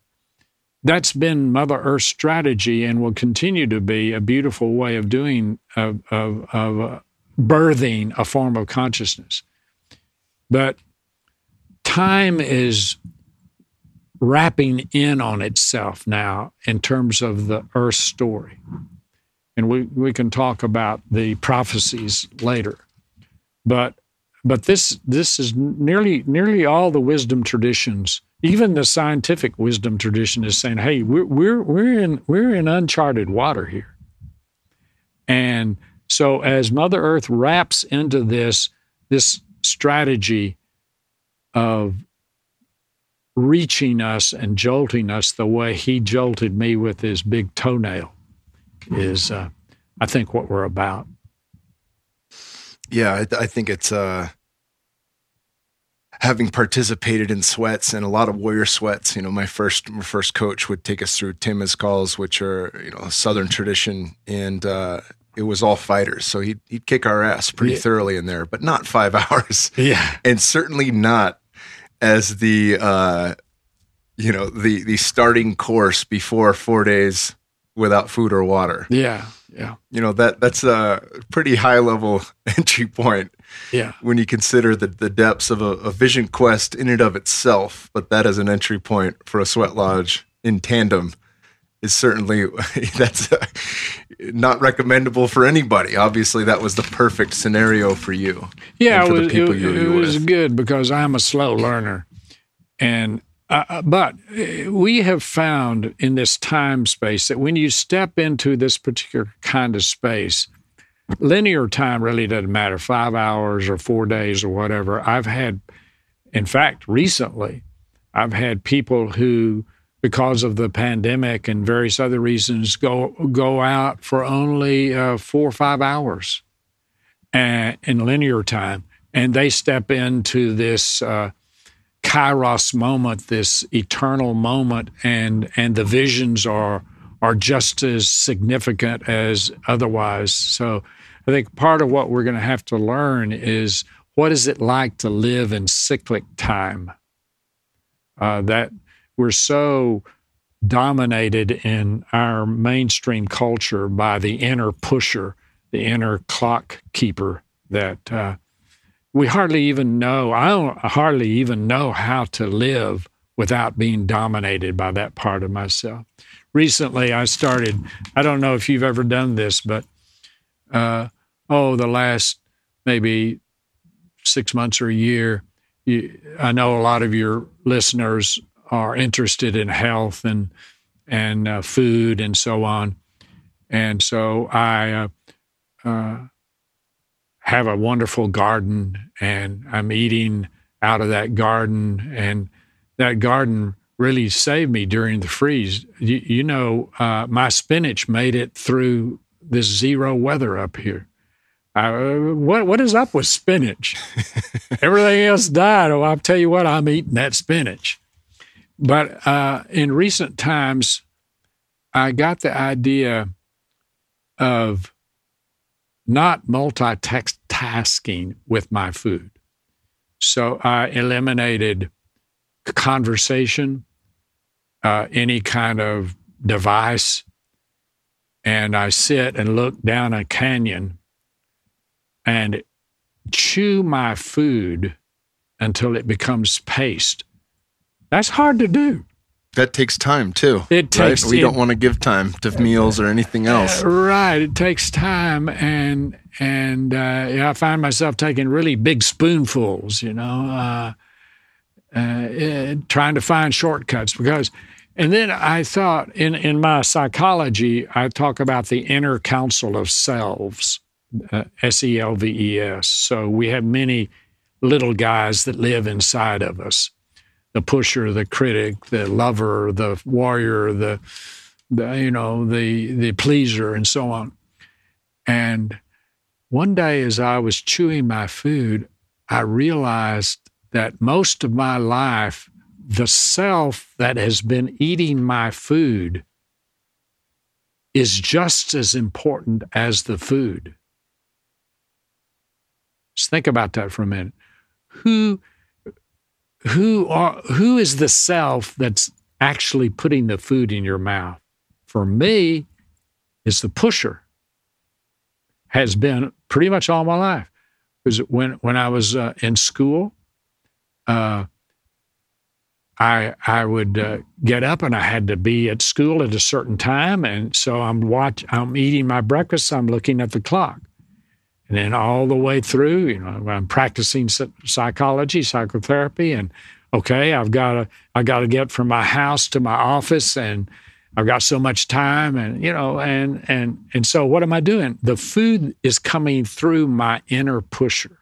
that's been Mother Earth's strategy and will continue to be a beautiful way of doing of of, of uh, birthing a form of consciousness. But time is wrapping in on itself now in terms of the earth story. And we, we can talk about the prophecies later. But but this this is nearly nearly all the wisdom traditions, even the scientific wisdom tradition is saying, hey, we're we're we're in we're in uncharted water here. And So as Mother Earth wraps into this this strategy of reaching us and jolting us the way he jolted me with his big toenail is uh, I think what we're about. Yeah, I, I think it's uh, having participated in sweats and a lot of warrior sweats. You know, my first my first coach would take us through Temazcals, which are you know a Southern tradition, and uh, it was all fighters. So he'd he'd kick our ass pretty yeah. thoroughly in there, but not five hours. Yeah, and certainly not as the uh, you know the the starting course before four days without food or water. Yeah, yeah. You know that that's a pretty high level entry point. Yeah. When you consider the the depths of a, a vision quest in and of itself, but that as an entry point for a sweat lodge in tandem is certainly that's uh, not recommendable for anybody. Obviously, that was the perfect scenario for you. Yeah, for it was, it, it was good because I'm a slow learner, and uh, uh, but uh, we have found in this time space that when you step into this particular kind of space, linear time really doesn't matter five hours or four days or whatever. I've had, in fact, recently, I've had people who, because of the pandemic and various other reasons, go go out for only uh, four or five hours uh, in linear time, and they step into this. Uh, kairos moment, this eternal moment, and and the visions are are just as significant as otherwise. So I think part of what we're going to have to learn is what is it like to live in cyclic time? Uh, that we're so dominated in our mainstream culture by the inner pusher, the inner clock keeper that uh, we hardly even know, I don't hardly even know how to live without being dominated by that part of myself. Recently, I started, I don't know if you've ever done this, but uh, oh, the last maybe six months or a year, you, I know a lot of your listeners are interested in health and and uh, food and so on, and so I uh, uh have a wonderful garden and I'm eating out of that garden. And that garden really saved me during the freeze. You, you know, uh, my spinach made it through this zero weather up here. Uh, what what is up with spinach? Everything else died. Oh, I'll tell you what, I'm eating that spinach. But uh, in recent times, I got the idea of not multitasking with my food. So I eliminated conversation, uh, any kind of device, and I sit and look down a canyon and chew my food until it becomes paste. That's hard to do that takes time too. It takes. Right? We it, don't want to give time to meals or anything else. Uh, right. It takes time, and and uh, yeah, I find myself taking really big spoonfuls. You know, uh, uh trying to find shortcuts because. And then I thought in in my psychology, I talk about the inner council of selves, uh, S E L V E S. So we have many little guys that live inside of us the pusher, the critic, the lover, the warrior, the, the you know the the pleaser, and so on. And one day, as I was chewing my food, I realized that most of my life, the self that has been eating my food is just as important as the food. Just think about that for a minute. Who who are who is the self that's actually putting the food in your mouth? For me, is the pusher. Has been pretty much all my life. Because when when I was uh, in school, uh, I I would uh, get up and I had to be at school at a certain time, and so I'm watch I'm eating my breakfast. I'm looking at the clock, and then all the way through, you know, I'm practicing psychology, psychotherapy, and okay, I've got to I got to get from my house to my office, and I've got so much time and you know and and and so what am I doing? The food is coming through my inner pusher.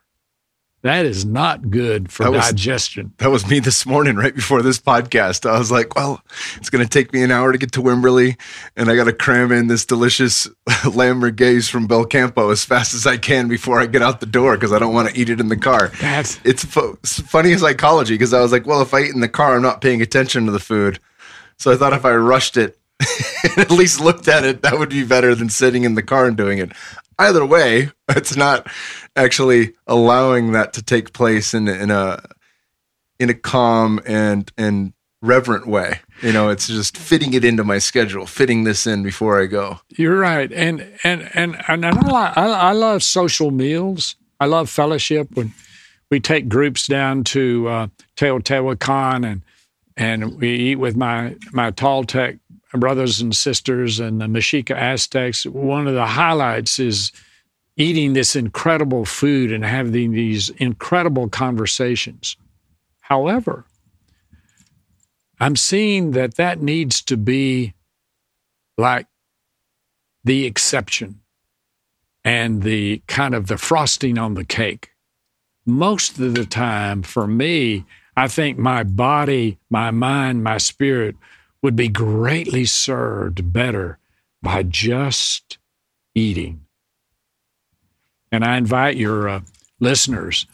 That is not good for That was- digestion. That was me this morning, right before this podcast. I was like, well, it's going to take me an hour to get to Wimberley, and I got to cram in this delicious lamb merguez from Belcampo as fast as I can before I get out the door because I don't want to eat it in the car. That's It's, fu- it's funny psychology because I was like, well, if I eat in the car, I'm not paying attention to the food. So I thought if I rushed it and at least looked at it, that would be better than sitting in the car and doing it. Either way, it's not actually allowing that to take place in, in a in a calm and and reverent way. You know, it's just fitting it into my schedule, fitting this in before I go. You're right, and and and and I, like, I, love social meals. I love fellowship when we take groups down to uh, Teotihuacan and and we eat with my my Toltec brothers and sisters and the Mexica Aztecs. One of the highlights is eating this incredible food and having these incredible conversations. However, I'm seeing that that needs to be like the exception and the kind of the frosting on the cake. Most of the time, for me, I think my body, my mind, my spirit would be greatly served better by just eating. And I invite your uh, listeners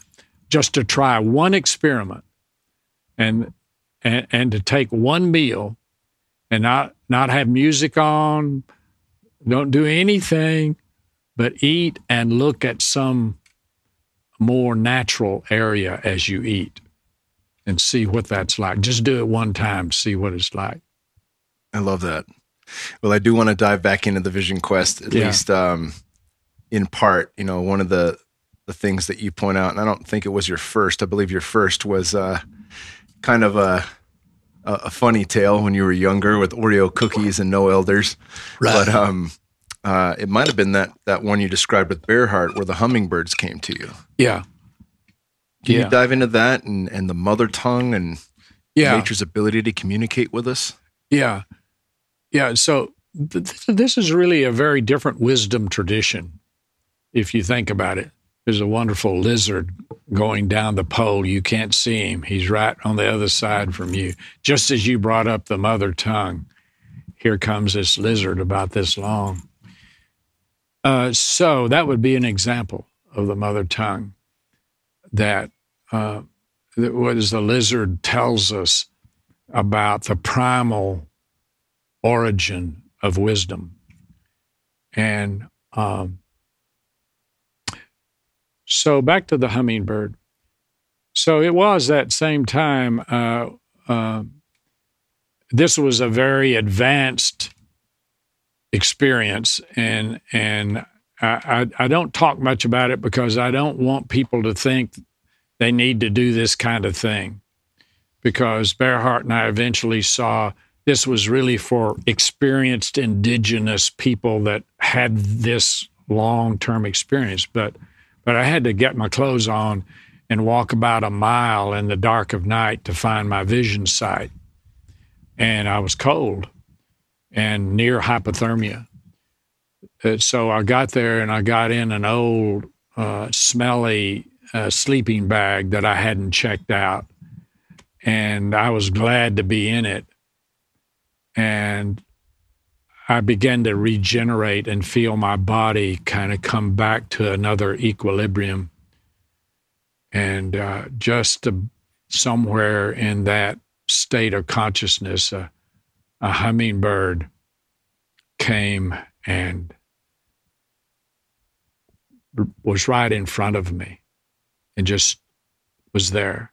just to try one experiment and, and and to take one meal and not not have music on, don't do anything but eat and look at some more natural area as you eat and see what that's like. Just do it one time, see what it's like. I love that. Well, I do want to dive back into the Vision Quest, at Yeah. least um, in part. You know, one of the the things that you point out, and I don't think it was your first. I believe your first was uh, kind of a a funny tale when you were younger with Oreo cookies and no elders. Right. But um, uh, it might have been that that one you described with Bearheart, where the hummingbirds came to you. Yeah. Can Yeah. you dive into that and and the mother tongue and Yeah. nature's ability to communicate with us? Yeah. Yeah. So th- th- this is really a very different wisdom tradition, if you think about it. There's a wonderful lizard going down the pole. You can't see him. He's right on the other side from you. Just as you brought up the mother tongue, here comes this lizard about this long. Uh, so that would be an example of the mother tongue that, uh, that what is the lizard tells us about the primal origin of wisdom. And um, so back to the hummingbird. So it was that same time, uh, uh, this was a very advanced experience. And, and I, I, I don't talk much about it because I don't want people to think they need to do this kind of thing because Bearheart and I eventually saw this was really for experienced indigenous people that had this long-term experience. But but I had to get my clothes on and walk about a mile in the dark of night to find my vision site. And I was cold and near hypothermia. Uh, so I got there and I got in an old, uh, smelly uh, sleeping bag that I hadn't checked out and I was glad to be in it. And I began to regenerate and feel my body kind of come back to another equilibrium. And uh, just uh, somewhere in that state of consciousness, uh, a hummingbird came and was right in front of me and just was there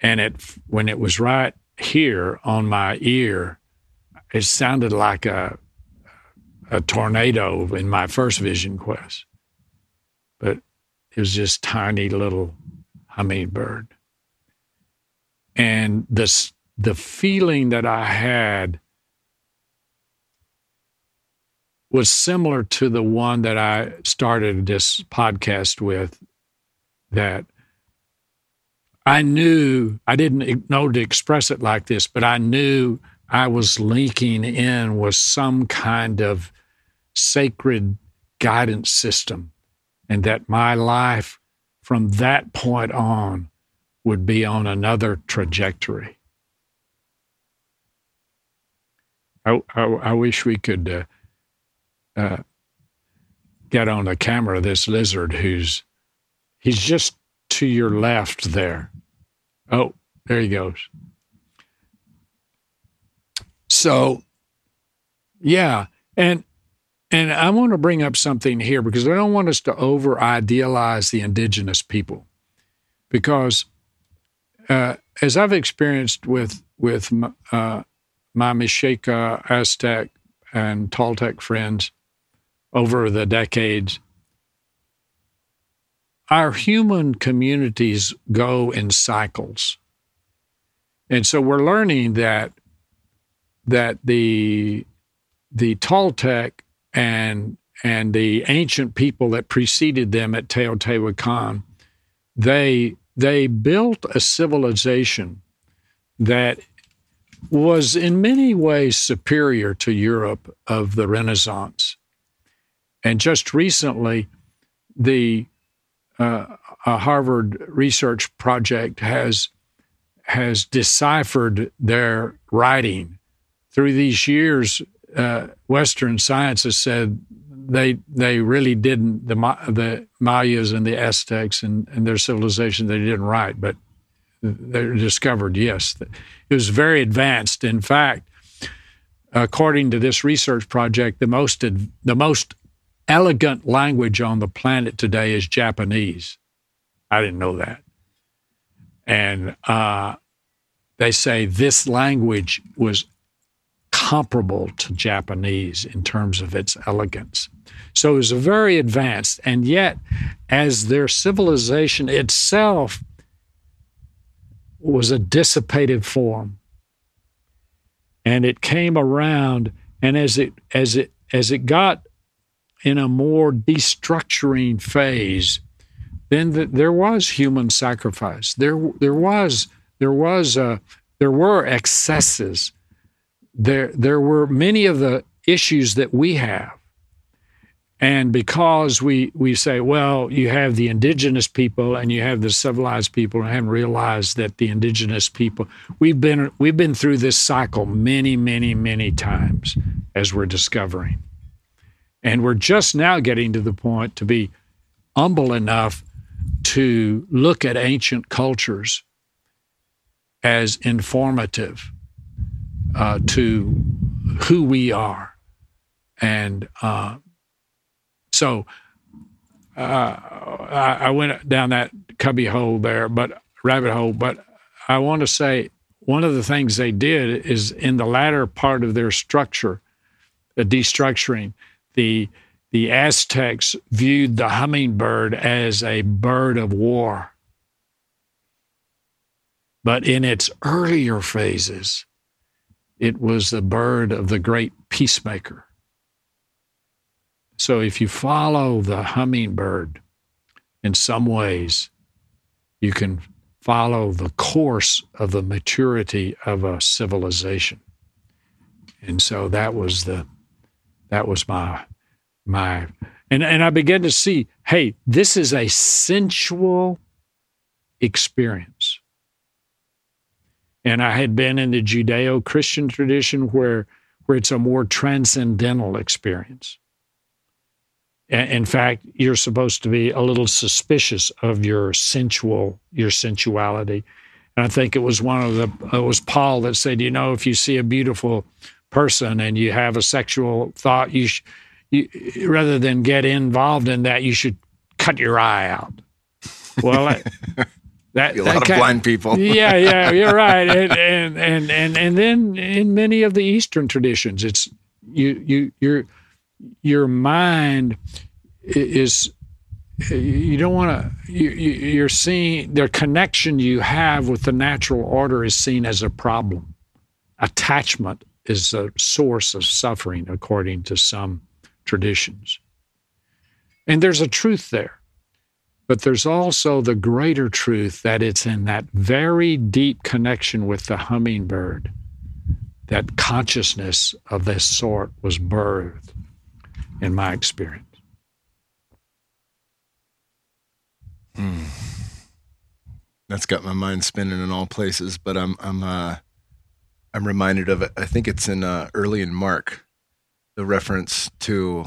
and it when it was right here on my ear it sounded like a a tornado in my first vision quest. But it was just tiny little hummingbird. And this the feeling that i had was similar to the one that i started this podcast with that I knew I didn't know to express it like this, but I knew I was linking in with some kind of sacred guidance system, and that my life from that point on would be on another trajectory. I, I, I wish we could uh, uh, get on the camera this lizard who's he's just to your left there. Oh, there he goes. So, yeah, and and I want to bring up something here because I don't want us to over idealize the indigenous people, because uh, as I've experienced with with uh, my Mexica, Aztec, and Toltec friends over the decades, our human communities go in cycles. And so we're learning that that the the Toltec and and the ancient people that preceded them at Teotihuacan, they they built a civilization that was in many ways superior to Europe of the Renaissance. And just recently, the uh, a Harvard research project has has deciphered their writing through these years, uh, Western science has said they they really didn't the the Mayas and the Aztecs and, and their civilization they didn't write, but they discovered yes it was very advanced. In fact, according to this research project, the most the most elegant language on the planet today is Japanese. I didn't know that, and uh, they say this language was comparable to Japanese in terms of its elegance. So it was very advanced. And yet, as their civilization itself was a dissipated form, and it came around, and as it as it as it got in a more destructuring phase, then the, there was human sacrifice. There there was there was a, there were excesses there there were many of the issues that we have. And because we, we say, well, you have the indigenous people and you have the civilized people, and I haven't realized that the indigenous people, we've been we've been through this cycle many, many, many times as we're discovering. And we're just now getting to the point to be humble enough to look at ancient cultures as informative uh, to who we are. And uh, so uh, I, I, went down that cubby hole there, but rabbit hole. But I want to say one of the things they did is in the latter part of their structure, the destructuring, the the Aztecs viewed the hummingbird as a bird of war. But in its earlier phases, it was the bird of the great peacemaker. So if you follow the hummingbird in some ways, you can follow the course of the maturity of a civilization. And so that was the that was my my and, and I began to see, hey, this is a sensual experience. And I had been in the Judeo Christian tradition where, where it's a more transcendental experience. In fact, you're supposed to be a little suspicious of your sensual, your sensuality. And I think it was one of the, it was Paul that said, you know, if you see a beautiful person and you have a sexual thought, you, sh- you rather than get involved in that, you should cut your eye out. Well, that, a lot of blind people. yeah, yeah, you're right. And, and and and and then in many of the Eastern traditions, it's you you your your mind is you don't want to you, you're seeing the connection you have with the natural order is seen as a problem attachment is a source of suffering according to some traditions and there's a truth there but there's also the greater truth that it's in that very deep connection with the hummingbird that consciousness of this sort was birthed in my experience. Hmm. That's got my mind spinning in all places, but I'm I'm uh, I'm reminded of it. I think it's in uh, early in Mark, the reference to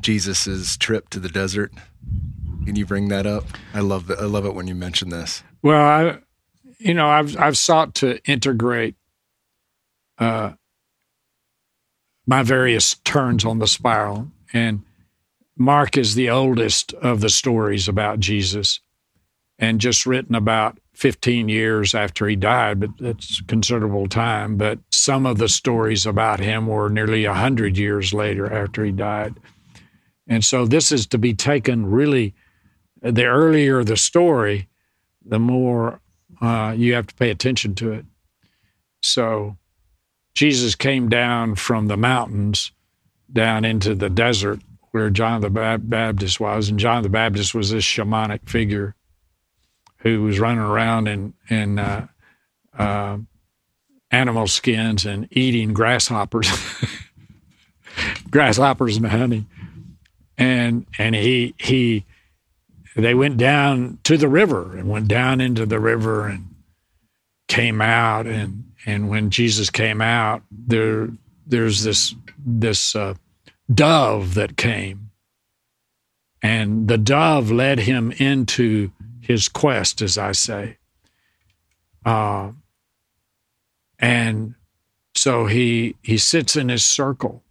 Jesus's trip to the desert. Can you bring that up? I love it. I love it when you mention this. Well, I, you know, I've I've sought to integrate uh, my various turns on the spiral, and Mark is the oldest of the stories about Jesus, and just written about 15 years after he died, but that's considerable time. But some of the stories about him were nearly 100 years later after he died. And so this is to be taken really, the earlier the story, the more uh, you have to pay attention to it. So Jesus came down from the mountains down into the desert where John the Baptist was, and John the Baptist was this shamanic figure who was running around in in uh, uh, animal skins and eating grasshoppers, grasshoppers and honey, and and he he they went down to the river and went down into the river and came out. And and when Jesus came out there there's this this uh, dove that came. And the dove led him into his quest as I say uh, and so he he sits in his circle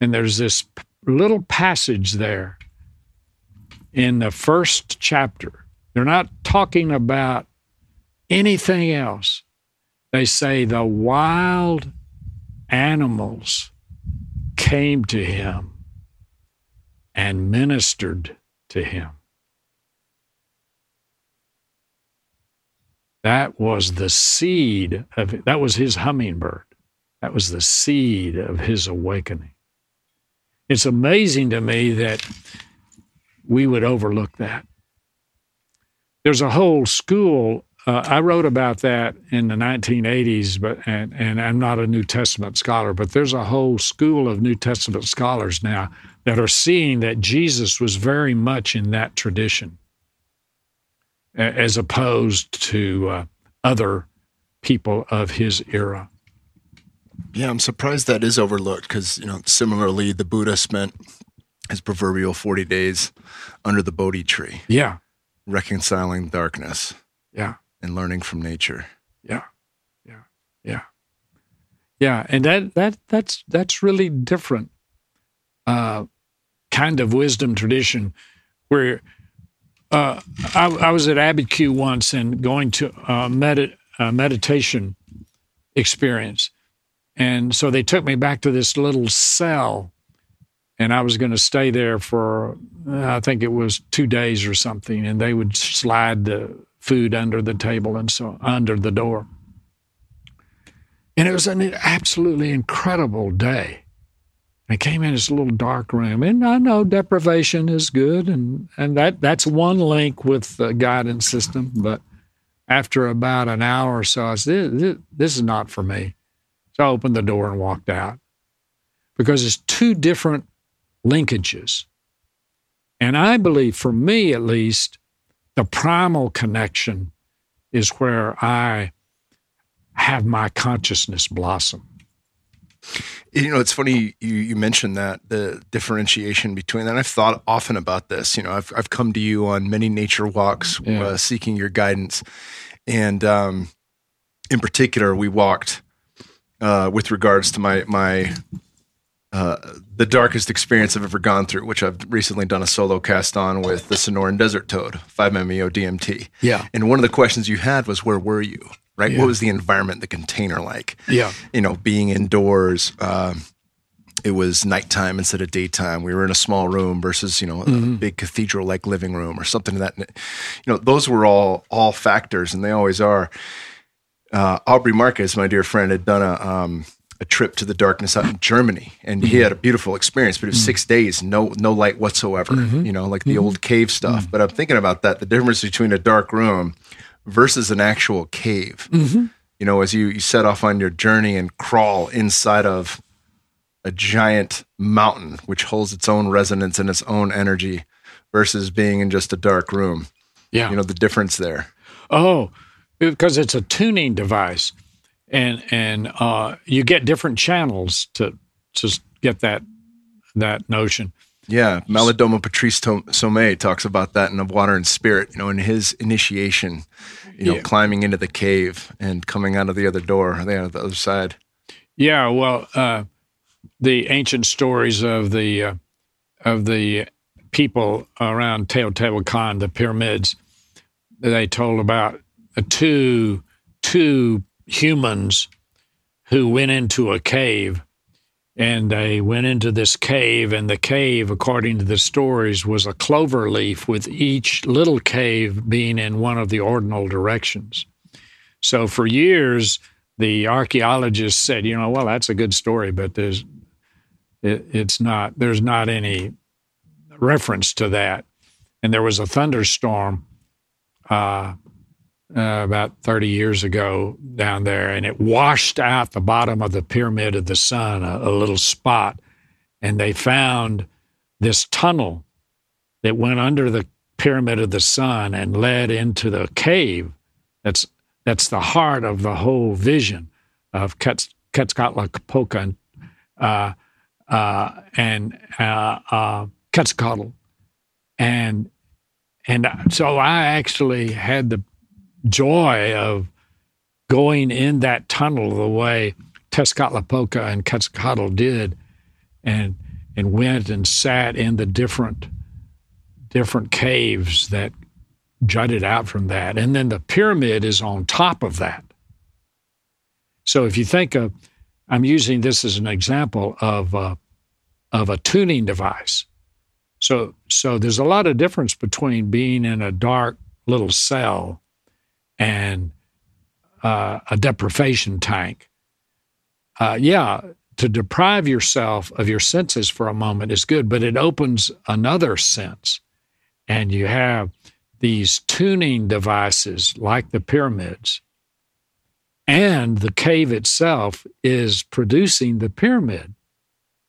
and there's this little passage there in the first chapter. They're not talking about anything else. They say the wild animals came to him and ministered to him. That was the seed of that was his hummingbird. That was the seed of his awakening. It's amazing to me that we would overlook that. There's a whole school. Uh, I wrote about that in the 1980s, but and, and I'm not a New Testament scholar, but there's a whole school of New Testament scholars now that are seeing that Jesus was very much in that tradition, as opposed to uh, other people of his era. Yeah, I'm surprised that is overlooked because you know similarly the Buddha spent his proverbial 40 days under the Bodhi tree. Yeah. Reconciling darkness. Yeah. And learning from nature. Yeah. Yeah. Yeah. Yeah. And that, that, that's, that's really different, uh, kind of wisdom tradition where, uh, I, I was at Abiquiu once and going to a med- meditation experience. And so they took me back to this little cell and I was going to stay there for I think it was two days or something, and they would slide the food under the table and so under the door. And it was an absolutely incredible day. I came in this little dark room, and I know deprivation is good, and, and that, that's one link with the guidance system. But after about an hour or so, I said, this, this is not for me. So I opened the door and walked out because it's two different linkages. And I believe, for me at least, the primal connection is where I have my consciousness blossom. You know, it's funny you, you mentioned that the differentiation between that. I've thought often about this. You know, I've I've come to you on many nature walks, yeah. uh, seeking your guidance, and um, in particular, we walked uh, with regards to my my uh, the darkest experience I've ever gone through, which I've recently done a solo cast on with the Sonoran Desert Toad, 5-MeO DMT. Yeah. And one of the questions you had was, where were you? Right? Yeah. What was the environment, the container like? Yeah. You know, being indoors, uh, it was nighttime instead of daytime. We were in a small room versus, you know, mm-hmm. a big cathedral like living room or something like that, you know, those were all, all factors and they always are. Uh, Aubrey Marcus, my dear friend, had done a, um, a trip to the darkness out in Germany, and he had a beautiful experience. But it was mm-hmm. six days, no no light whatsoever. Mm-hmm. You know, like the mm-hmm. old cave stuff. Mm-hmm. But I'm thinking about that—the difference between a dark room versus an actual cave. Mm-hmm. you know, as you, you set off on your journey and crawl inside of a giant mountain, which holds its own resonance and its own energy versus being in just a dark room. Yeah. You know, the difference there. Oh, because it's a tuning device. And and uh, you get different channels to to get that that notion. Yeah, Malidoma Patrice Somé talks about that in the Water and Spirit. You know, in his initiation, you know, yeah. climbing into the cave and coming out of the other door, the other side. Yeah, well, uh, the ancient stories of the uh, of the people around Teotihuacan, the pyramids, they told about two two humans who went into a cave and they went into this cave and the cave according to the stories was a clover leaf with each little cave being in one of the ordinal directions. So for years the archaeologists said you know well that's a good story but there's it, it's not there's not any reference to that. And there was a thunderstorm uh, uh, about 30 years ago down there, and it washed out the bottom of the Pyramid of the Sun, a, a little spot. And they found this tunnel that went under the Pyramid of the Sun and led into the cave. That's that's the heart of the whole vision of Quetzalcoatl uh, uh, and uh, uh, Quetzalcoatl. And and so I actually had the joy of going in that tunnel the way Tezcatlipoca and Quetzalcoatl did, and and went and sat in the different different caves that jutted out from that, and then the pyramid is on top of that. So if you think of, I'm using this as an example of uh, of a tuning device. So so there's a lot of difference between being in a dark little cell and uh, a deprivation tank. Uh, yeah, to deprive yourself of your senses for a moment is good, but it opens another sense. And you have these tuning devices like the pyramids. And the cave itself is producing the pyramid,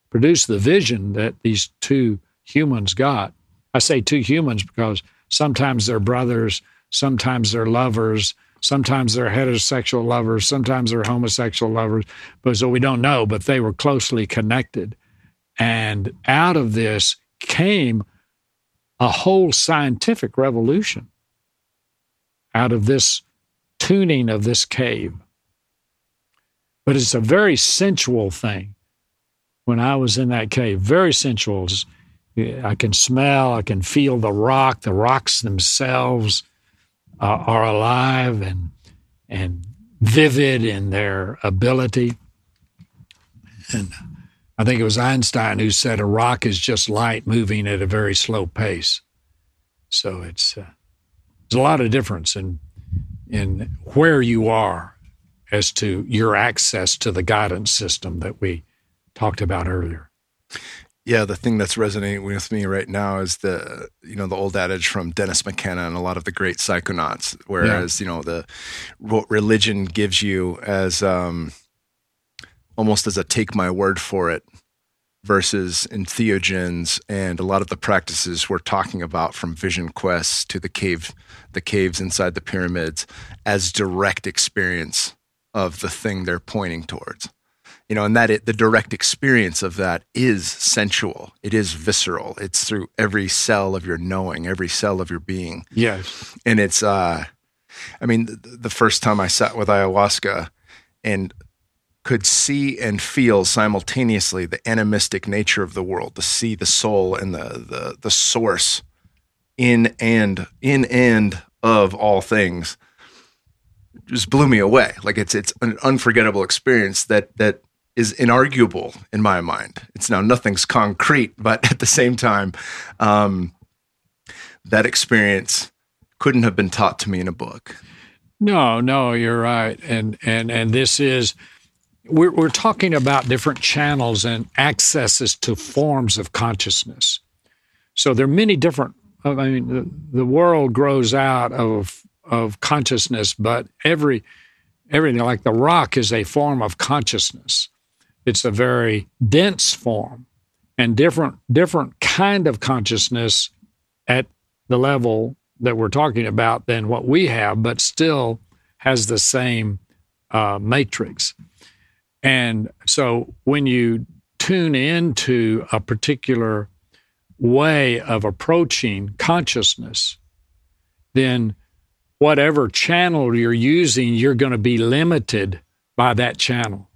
produce the vision that these two humans got. I say two humans because sometimes they're brothers, Sometimes they're lovers. Sometimes they're heterosexual lovers. Sometimes they're homosexual lovers. But so we don't know, but they were closely connected. And out of this came a whole scientific revolution out of this tuning of this cave. But it's a very sensual thing. When I was in that cave, very sensual. I can smell, I can feel the rock, the rocks themselves uh, are alive and and vivid in their ability. And I think it was Einstein who said a rock is just light moving at a very slow pace. So it's uh, there's a lot of difference in in where you are as to your access to the guidance system that we talked about earlier. Yeah, the thing that's resonating with me right now is the you know the old adage from Dennis McKenna and a lot of the great psychonauts. Whereas yeah. you know the what religion gives you as um, almost as a take my word for it, versus entheogens and a lot of the practices we're talking about from vision quests to the cave, the caves inside the pyramids, as direct experience of the thing they're pointing towards you know, and that it, the direct experience of that is sensual. It is visceral. It's through every cell of your knowing, every cell of your being. Yes. And it's, uh, I mean, the, the first time I sat with ayahuasca and could see and feel simultaneously the animistic nature of the world, to see the soul and the, the, the source in and in and of all things just blew me away. Like it's it's an unforgettable experience that that is inarguable in my mind. It's now nothing's concrete, but at the same time, um, that experience couldn't have been taught to me in a book. No, no, you're right, and and and this is we're we're talking about different channels and accesses to forms of consciousness. So there are many different. I mean, the, the world grows out of of consciousness, but every everything. Like the rock is a form of consciousness. It's a very dense form and different different kind of consciousness at the level that we're talking about than what we have, but still has the same uh, matrix. And so when you tune into a particular way of approaching consciousness, then whatever channel you're using, you're going to be limited by that channel.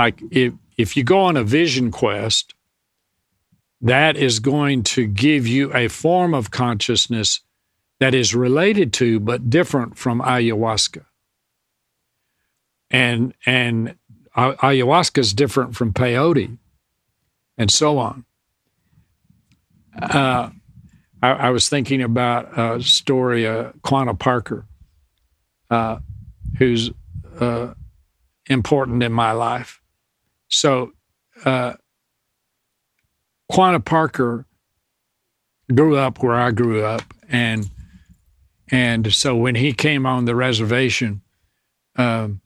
Like if, if you go on a vision quest, that is going to give you a form of consciousness that is related to but different from ayahuasca. And and ayahuasca is different from peyote, and so on. Uh, I, I, was thinking about a story, uh, Quanah Parker, uh, who's uh, important in my life. So, uh, Quanah Parker grew up where I grew up, and and so when he came on the reservation, um,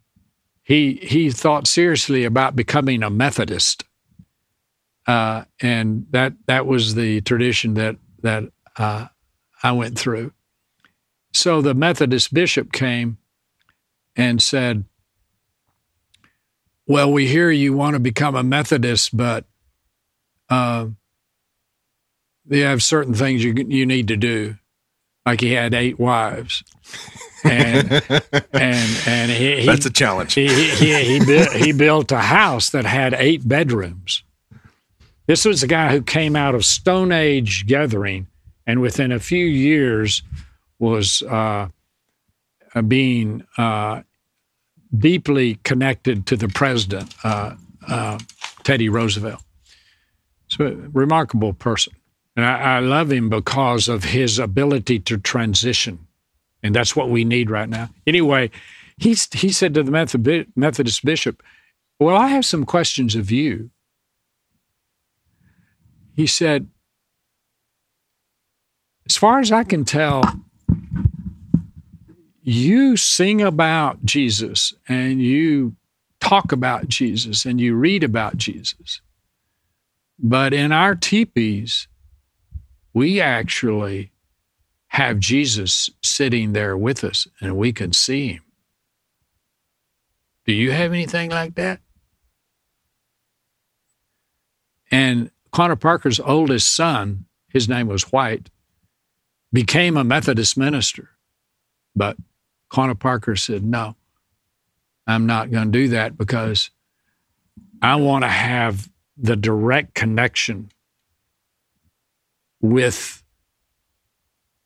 he he thought seriously about becoming a Methodist, uh, and that that was the tradition that that uh, I went through. So the Methodist bishop came and said, "Well, we hear you want to become a Methodist, but uh, you have certain things you you need to do." Like he had eight wives and and and he, he that's a challenge. He he he, built, he built a house that had eight bedrooms. This was a guy who came out of Stone Age gathering, and within a few years was uh, uh, being uh, deeply connected to the president, uh, uh, Teddy Roosevelt. So, remarkable person. And I, I love him because of his ability to transition and that's what we need right now. Anyway, he he said to the Methodist bishop, "Well, I have some questions of you." He said, "As far as I can tell, you sing about Jesus and you talk about Jesus and you read about Jesus, but in our teepees, we actually." have Jesus sitting there with us and we can see him. Do you have anything like that? And Quanah Parker's oldest son, his name was White, became a Methodist minister. But Quanah Parker said, No, I'm not going to do that because I want to have the direct connection with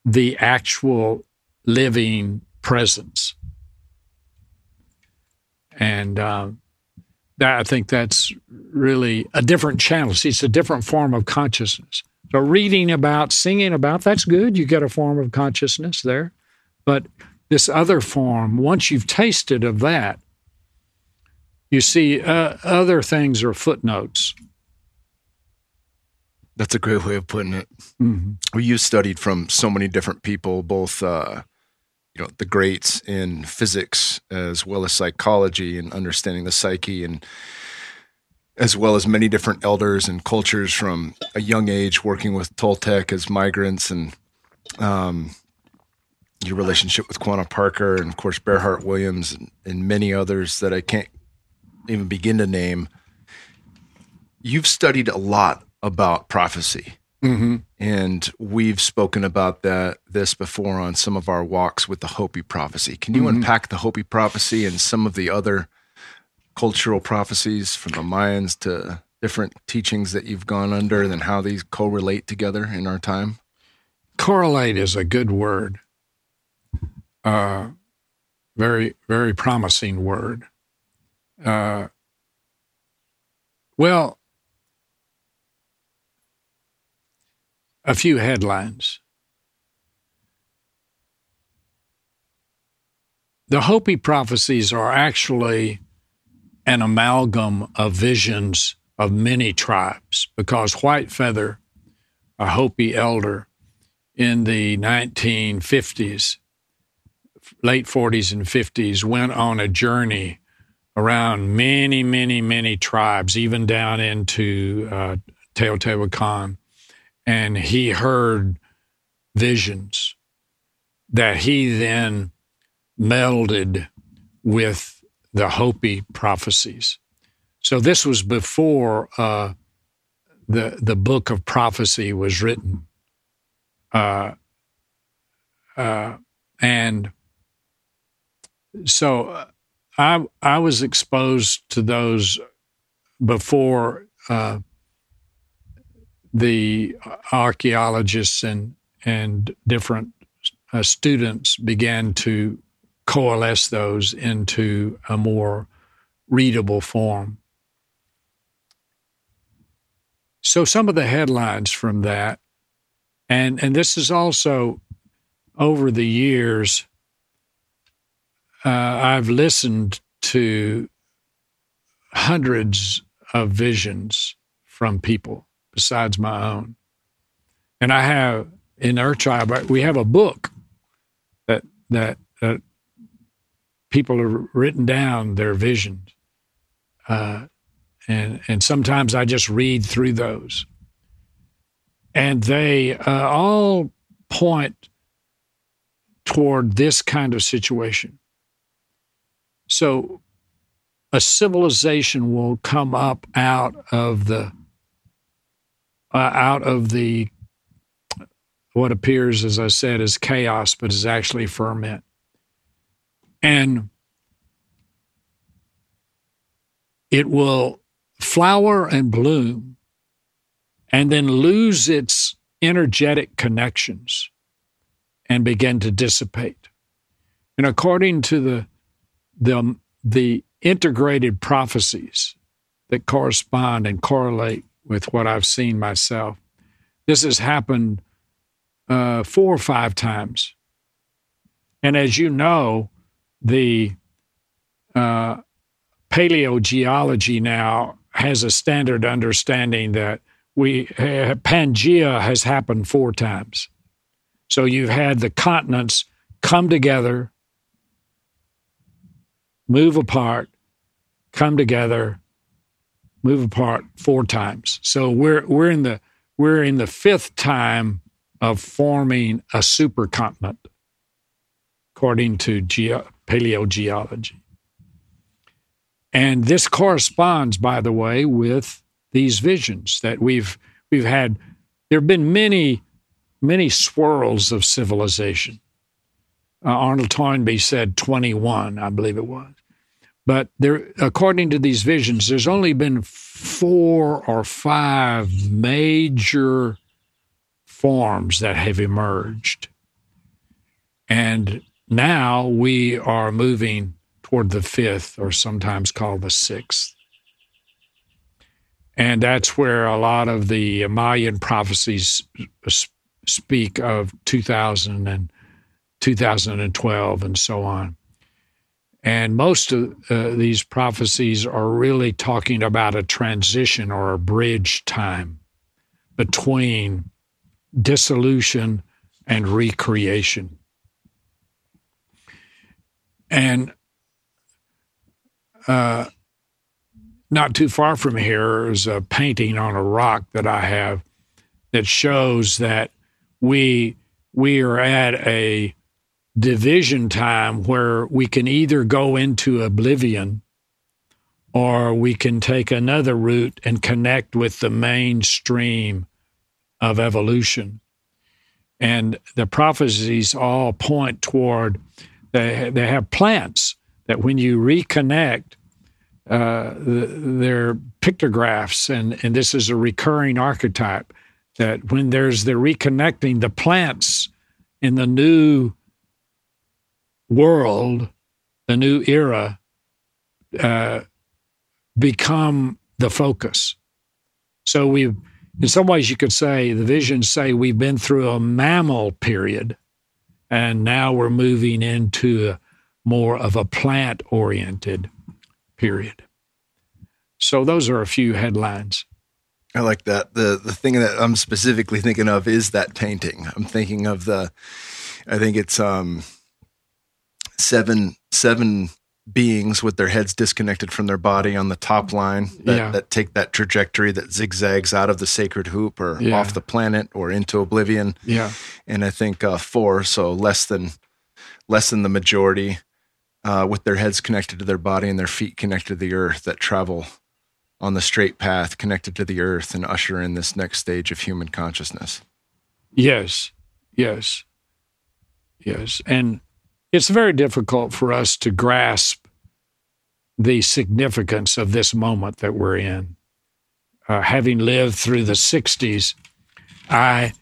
the actual living presence. And uh, that, I think that's really a different channel. See, it's a different form of consciousness. So, reading about, singing about, that's good. You get a form of consciousness there. But this other form, once you've tasted of that, you see uh, other things are footnotes. That's a great way of putting it. Mm-hmm. Well, you studied from so many different people, both uh, you know the greats in physics as well as psychology and understanding the psyche, and as well as many different elders and cultures from a young age, working with Toltec as migrants, and um, your relationship with Quanah Parker, and of course Bearheart Williams, and, and many others that I can't even begin to name. You've studied a lot about prophecy. Mm-hmm. And we've spoken about that this before on some of our walks with the Hopi prophecy. Can you mm-hmm. unpack the Hopi prophecy and some of the other cultural prophecies from the Mayans to different teachings that you've gone under and how these correlate together in our time? Correlate is a good word. Uh, very, very promising word. Uh, well, a few headlines. The Hopi prophecies are actually an amalgam of visions of many tribes because White Feather, a Hopi elder in the 1950s, late 40s and 50s, went on a journey around many, many, many tribes, even down into uh, Teotihuacan. And he heard visions that he then melded with the Hopi prophecies. So this was before uh, the the book of prophecy was written, uh, uh, and so uh, I I was exposed to those before uh, the archaeologists and and different uh, students began to coalesce those into a more readable form. So some of the headlines from that, and and this is also over the years, uh, I've listened to hundreds of visions from people besides my own, and I have in our tribe we have a book that that that people have written down their visions, uh, and and sometimes I just read through those, and they uh, all point toward this kind of situation. So, a civilization will come up out of the uh, out of the what appears, as I said, as chaos, but is actually ferment. And it will flower and bloom and then lose its energetic connections and begin to dissipate. And according to the, the, the integrated prophecies that correspond and correlate with what I've seen myself, this has happened uh, four or five times. And as you know, the uh, paleogeology now has a standard understanding that we uh, Pangea has happened four times. So you've had the continents come together, move apart, come together, move apart four times. So we're we're in the we're in the fifth time of forming a supercontinent, according to ge- paleogeology. And this corresponds, by the way, with these visions that we've we've had. There have been many, many swirls of civilization. Uh, Arnold Toynbee said 21, I believe it was. But there, according to these visions, there's only been four or five major forms that have emerged. And now we are moving toward the fifth, or sometimes called the sixth. And that's where a lot of the Mayan prophecies speak of 2000 and 2012 and so on. And most of uh, these prophecies are really talking about a transition or a bridge time between dissolution and recreation. And uh, not too far from here is a painting on a rock that I have that shows that we we are at a division time where we can either go into oblivion or we can take another route and connect with the mainstream of evolution. And the prophecies all point toward they, they have plants that when you reconnect, uh, they're pictographs, and, and this is a recurring archetype that when there's the reconnecting, the plants in the new world, the new era, uh, become the focus. So we've in some ways, you could say the visions say we've been through a mammal period, and now we're moving into a, more of a plant oriented period. So, those are a few headlines. I like that. The the thing that I'm specifically thinking of is that painting. I'm thinking of the I think it's um seven seven beings with their heads disconnected from their body on the top line that, Yeah. that take that trajectory that zigzags out of the sacred hoop or Yeah. off the planet or into oblivion. Yeah. And I think uh, four, so less than less than the majority, uh, with their heads connected to their body and their feet connected to the earth that travel on the straight path connected to the earth and usher in this next stage of human consciousness. Yes, yes, yes. And it's very difficult for us to grasp the significance of this moment that we're in. Uh, having lived through the 60s, I,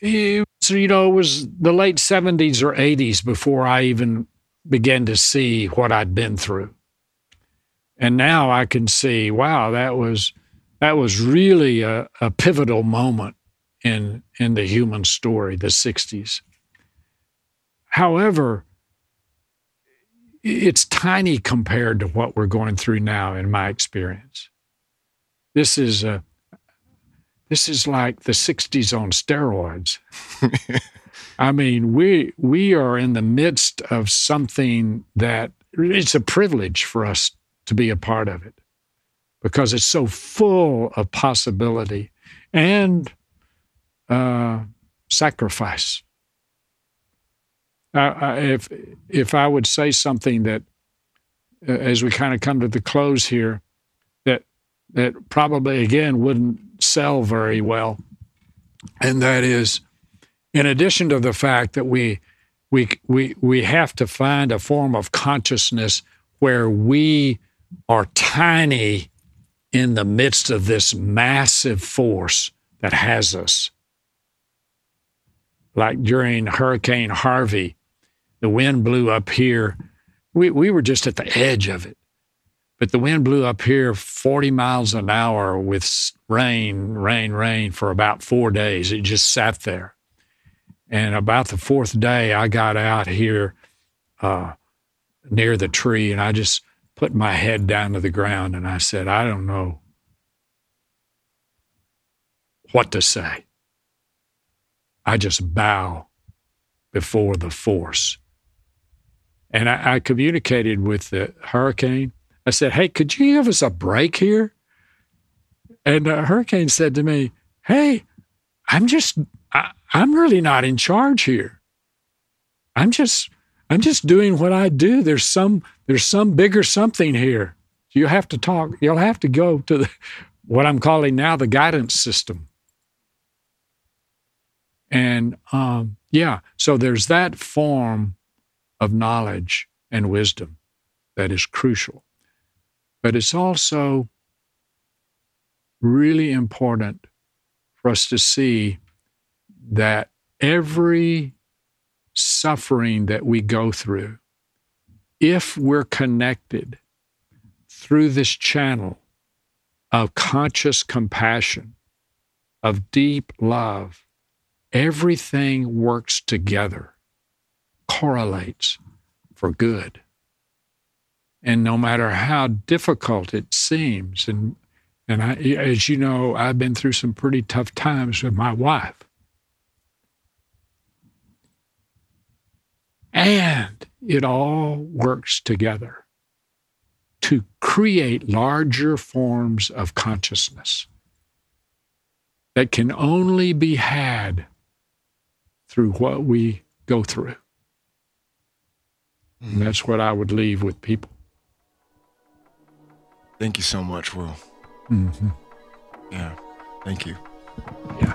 it you know, it was the late 70s or 80s before I even began to see what I'd been through. And now I can see, wow, that was that was really a, a pivotal moment in in the human story, the 60s. However, it's tiny compared to what we're going through now in my experience. This is a this is like the 60s on steroids. I mean, we we are in the midst of something that it's a privilege for us to be a part of it because it's so full of possibility and uh, sacrifice. I- if if I would say something that, uh, as we kind of come to the close here, that that probably again wouldn't sell very well, and that is, in addition to the fact that we we we we have to find a form of consciousness where we are tiny in the midst of this massive force that has us. Like during Hurricane Harvey, the wind blew up here. We, we were just at the edge of it. But the wind blew up here 40 miles an hour with rain, rain, rain for about four days. It just sat there. And about the fourth day, I got out here uh, near the tree and I just put my head down to the ground and I said, I don't know what to say. I just bow before the force. And I, I communicated with the hurricane. I said, Hey, could you give us a break here? And the hurricane said to me, Hey, I'm just, I, I'm really not in charge here. I'm just, I'm just doing what I do. There's some, there's some bigger something here. You have to talk. You'll have to go to the, what I'm calling now the guidance system. And um, yeah, so there's that form of knowledge and wisdom that is crucial. But it's also really important for us to see that every suffering that we go through, if we're connected through this channel of conscious compassion, of deep love, everything works together, correlates for good. And no matter how difficult it seems, and and I, as you know, I've been through some pretty tough times with my wife. And it all works together to create larger forms of consciousness that can only be had through what we go through. And that's what I would leave with people. Thank you so much, Will. Mm-hmm. Yeah. Thank you. Yeah.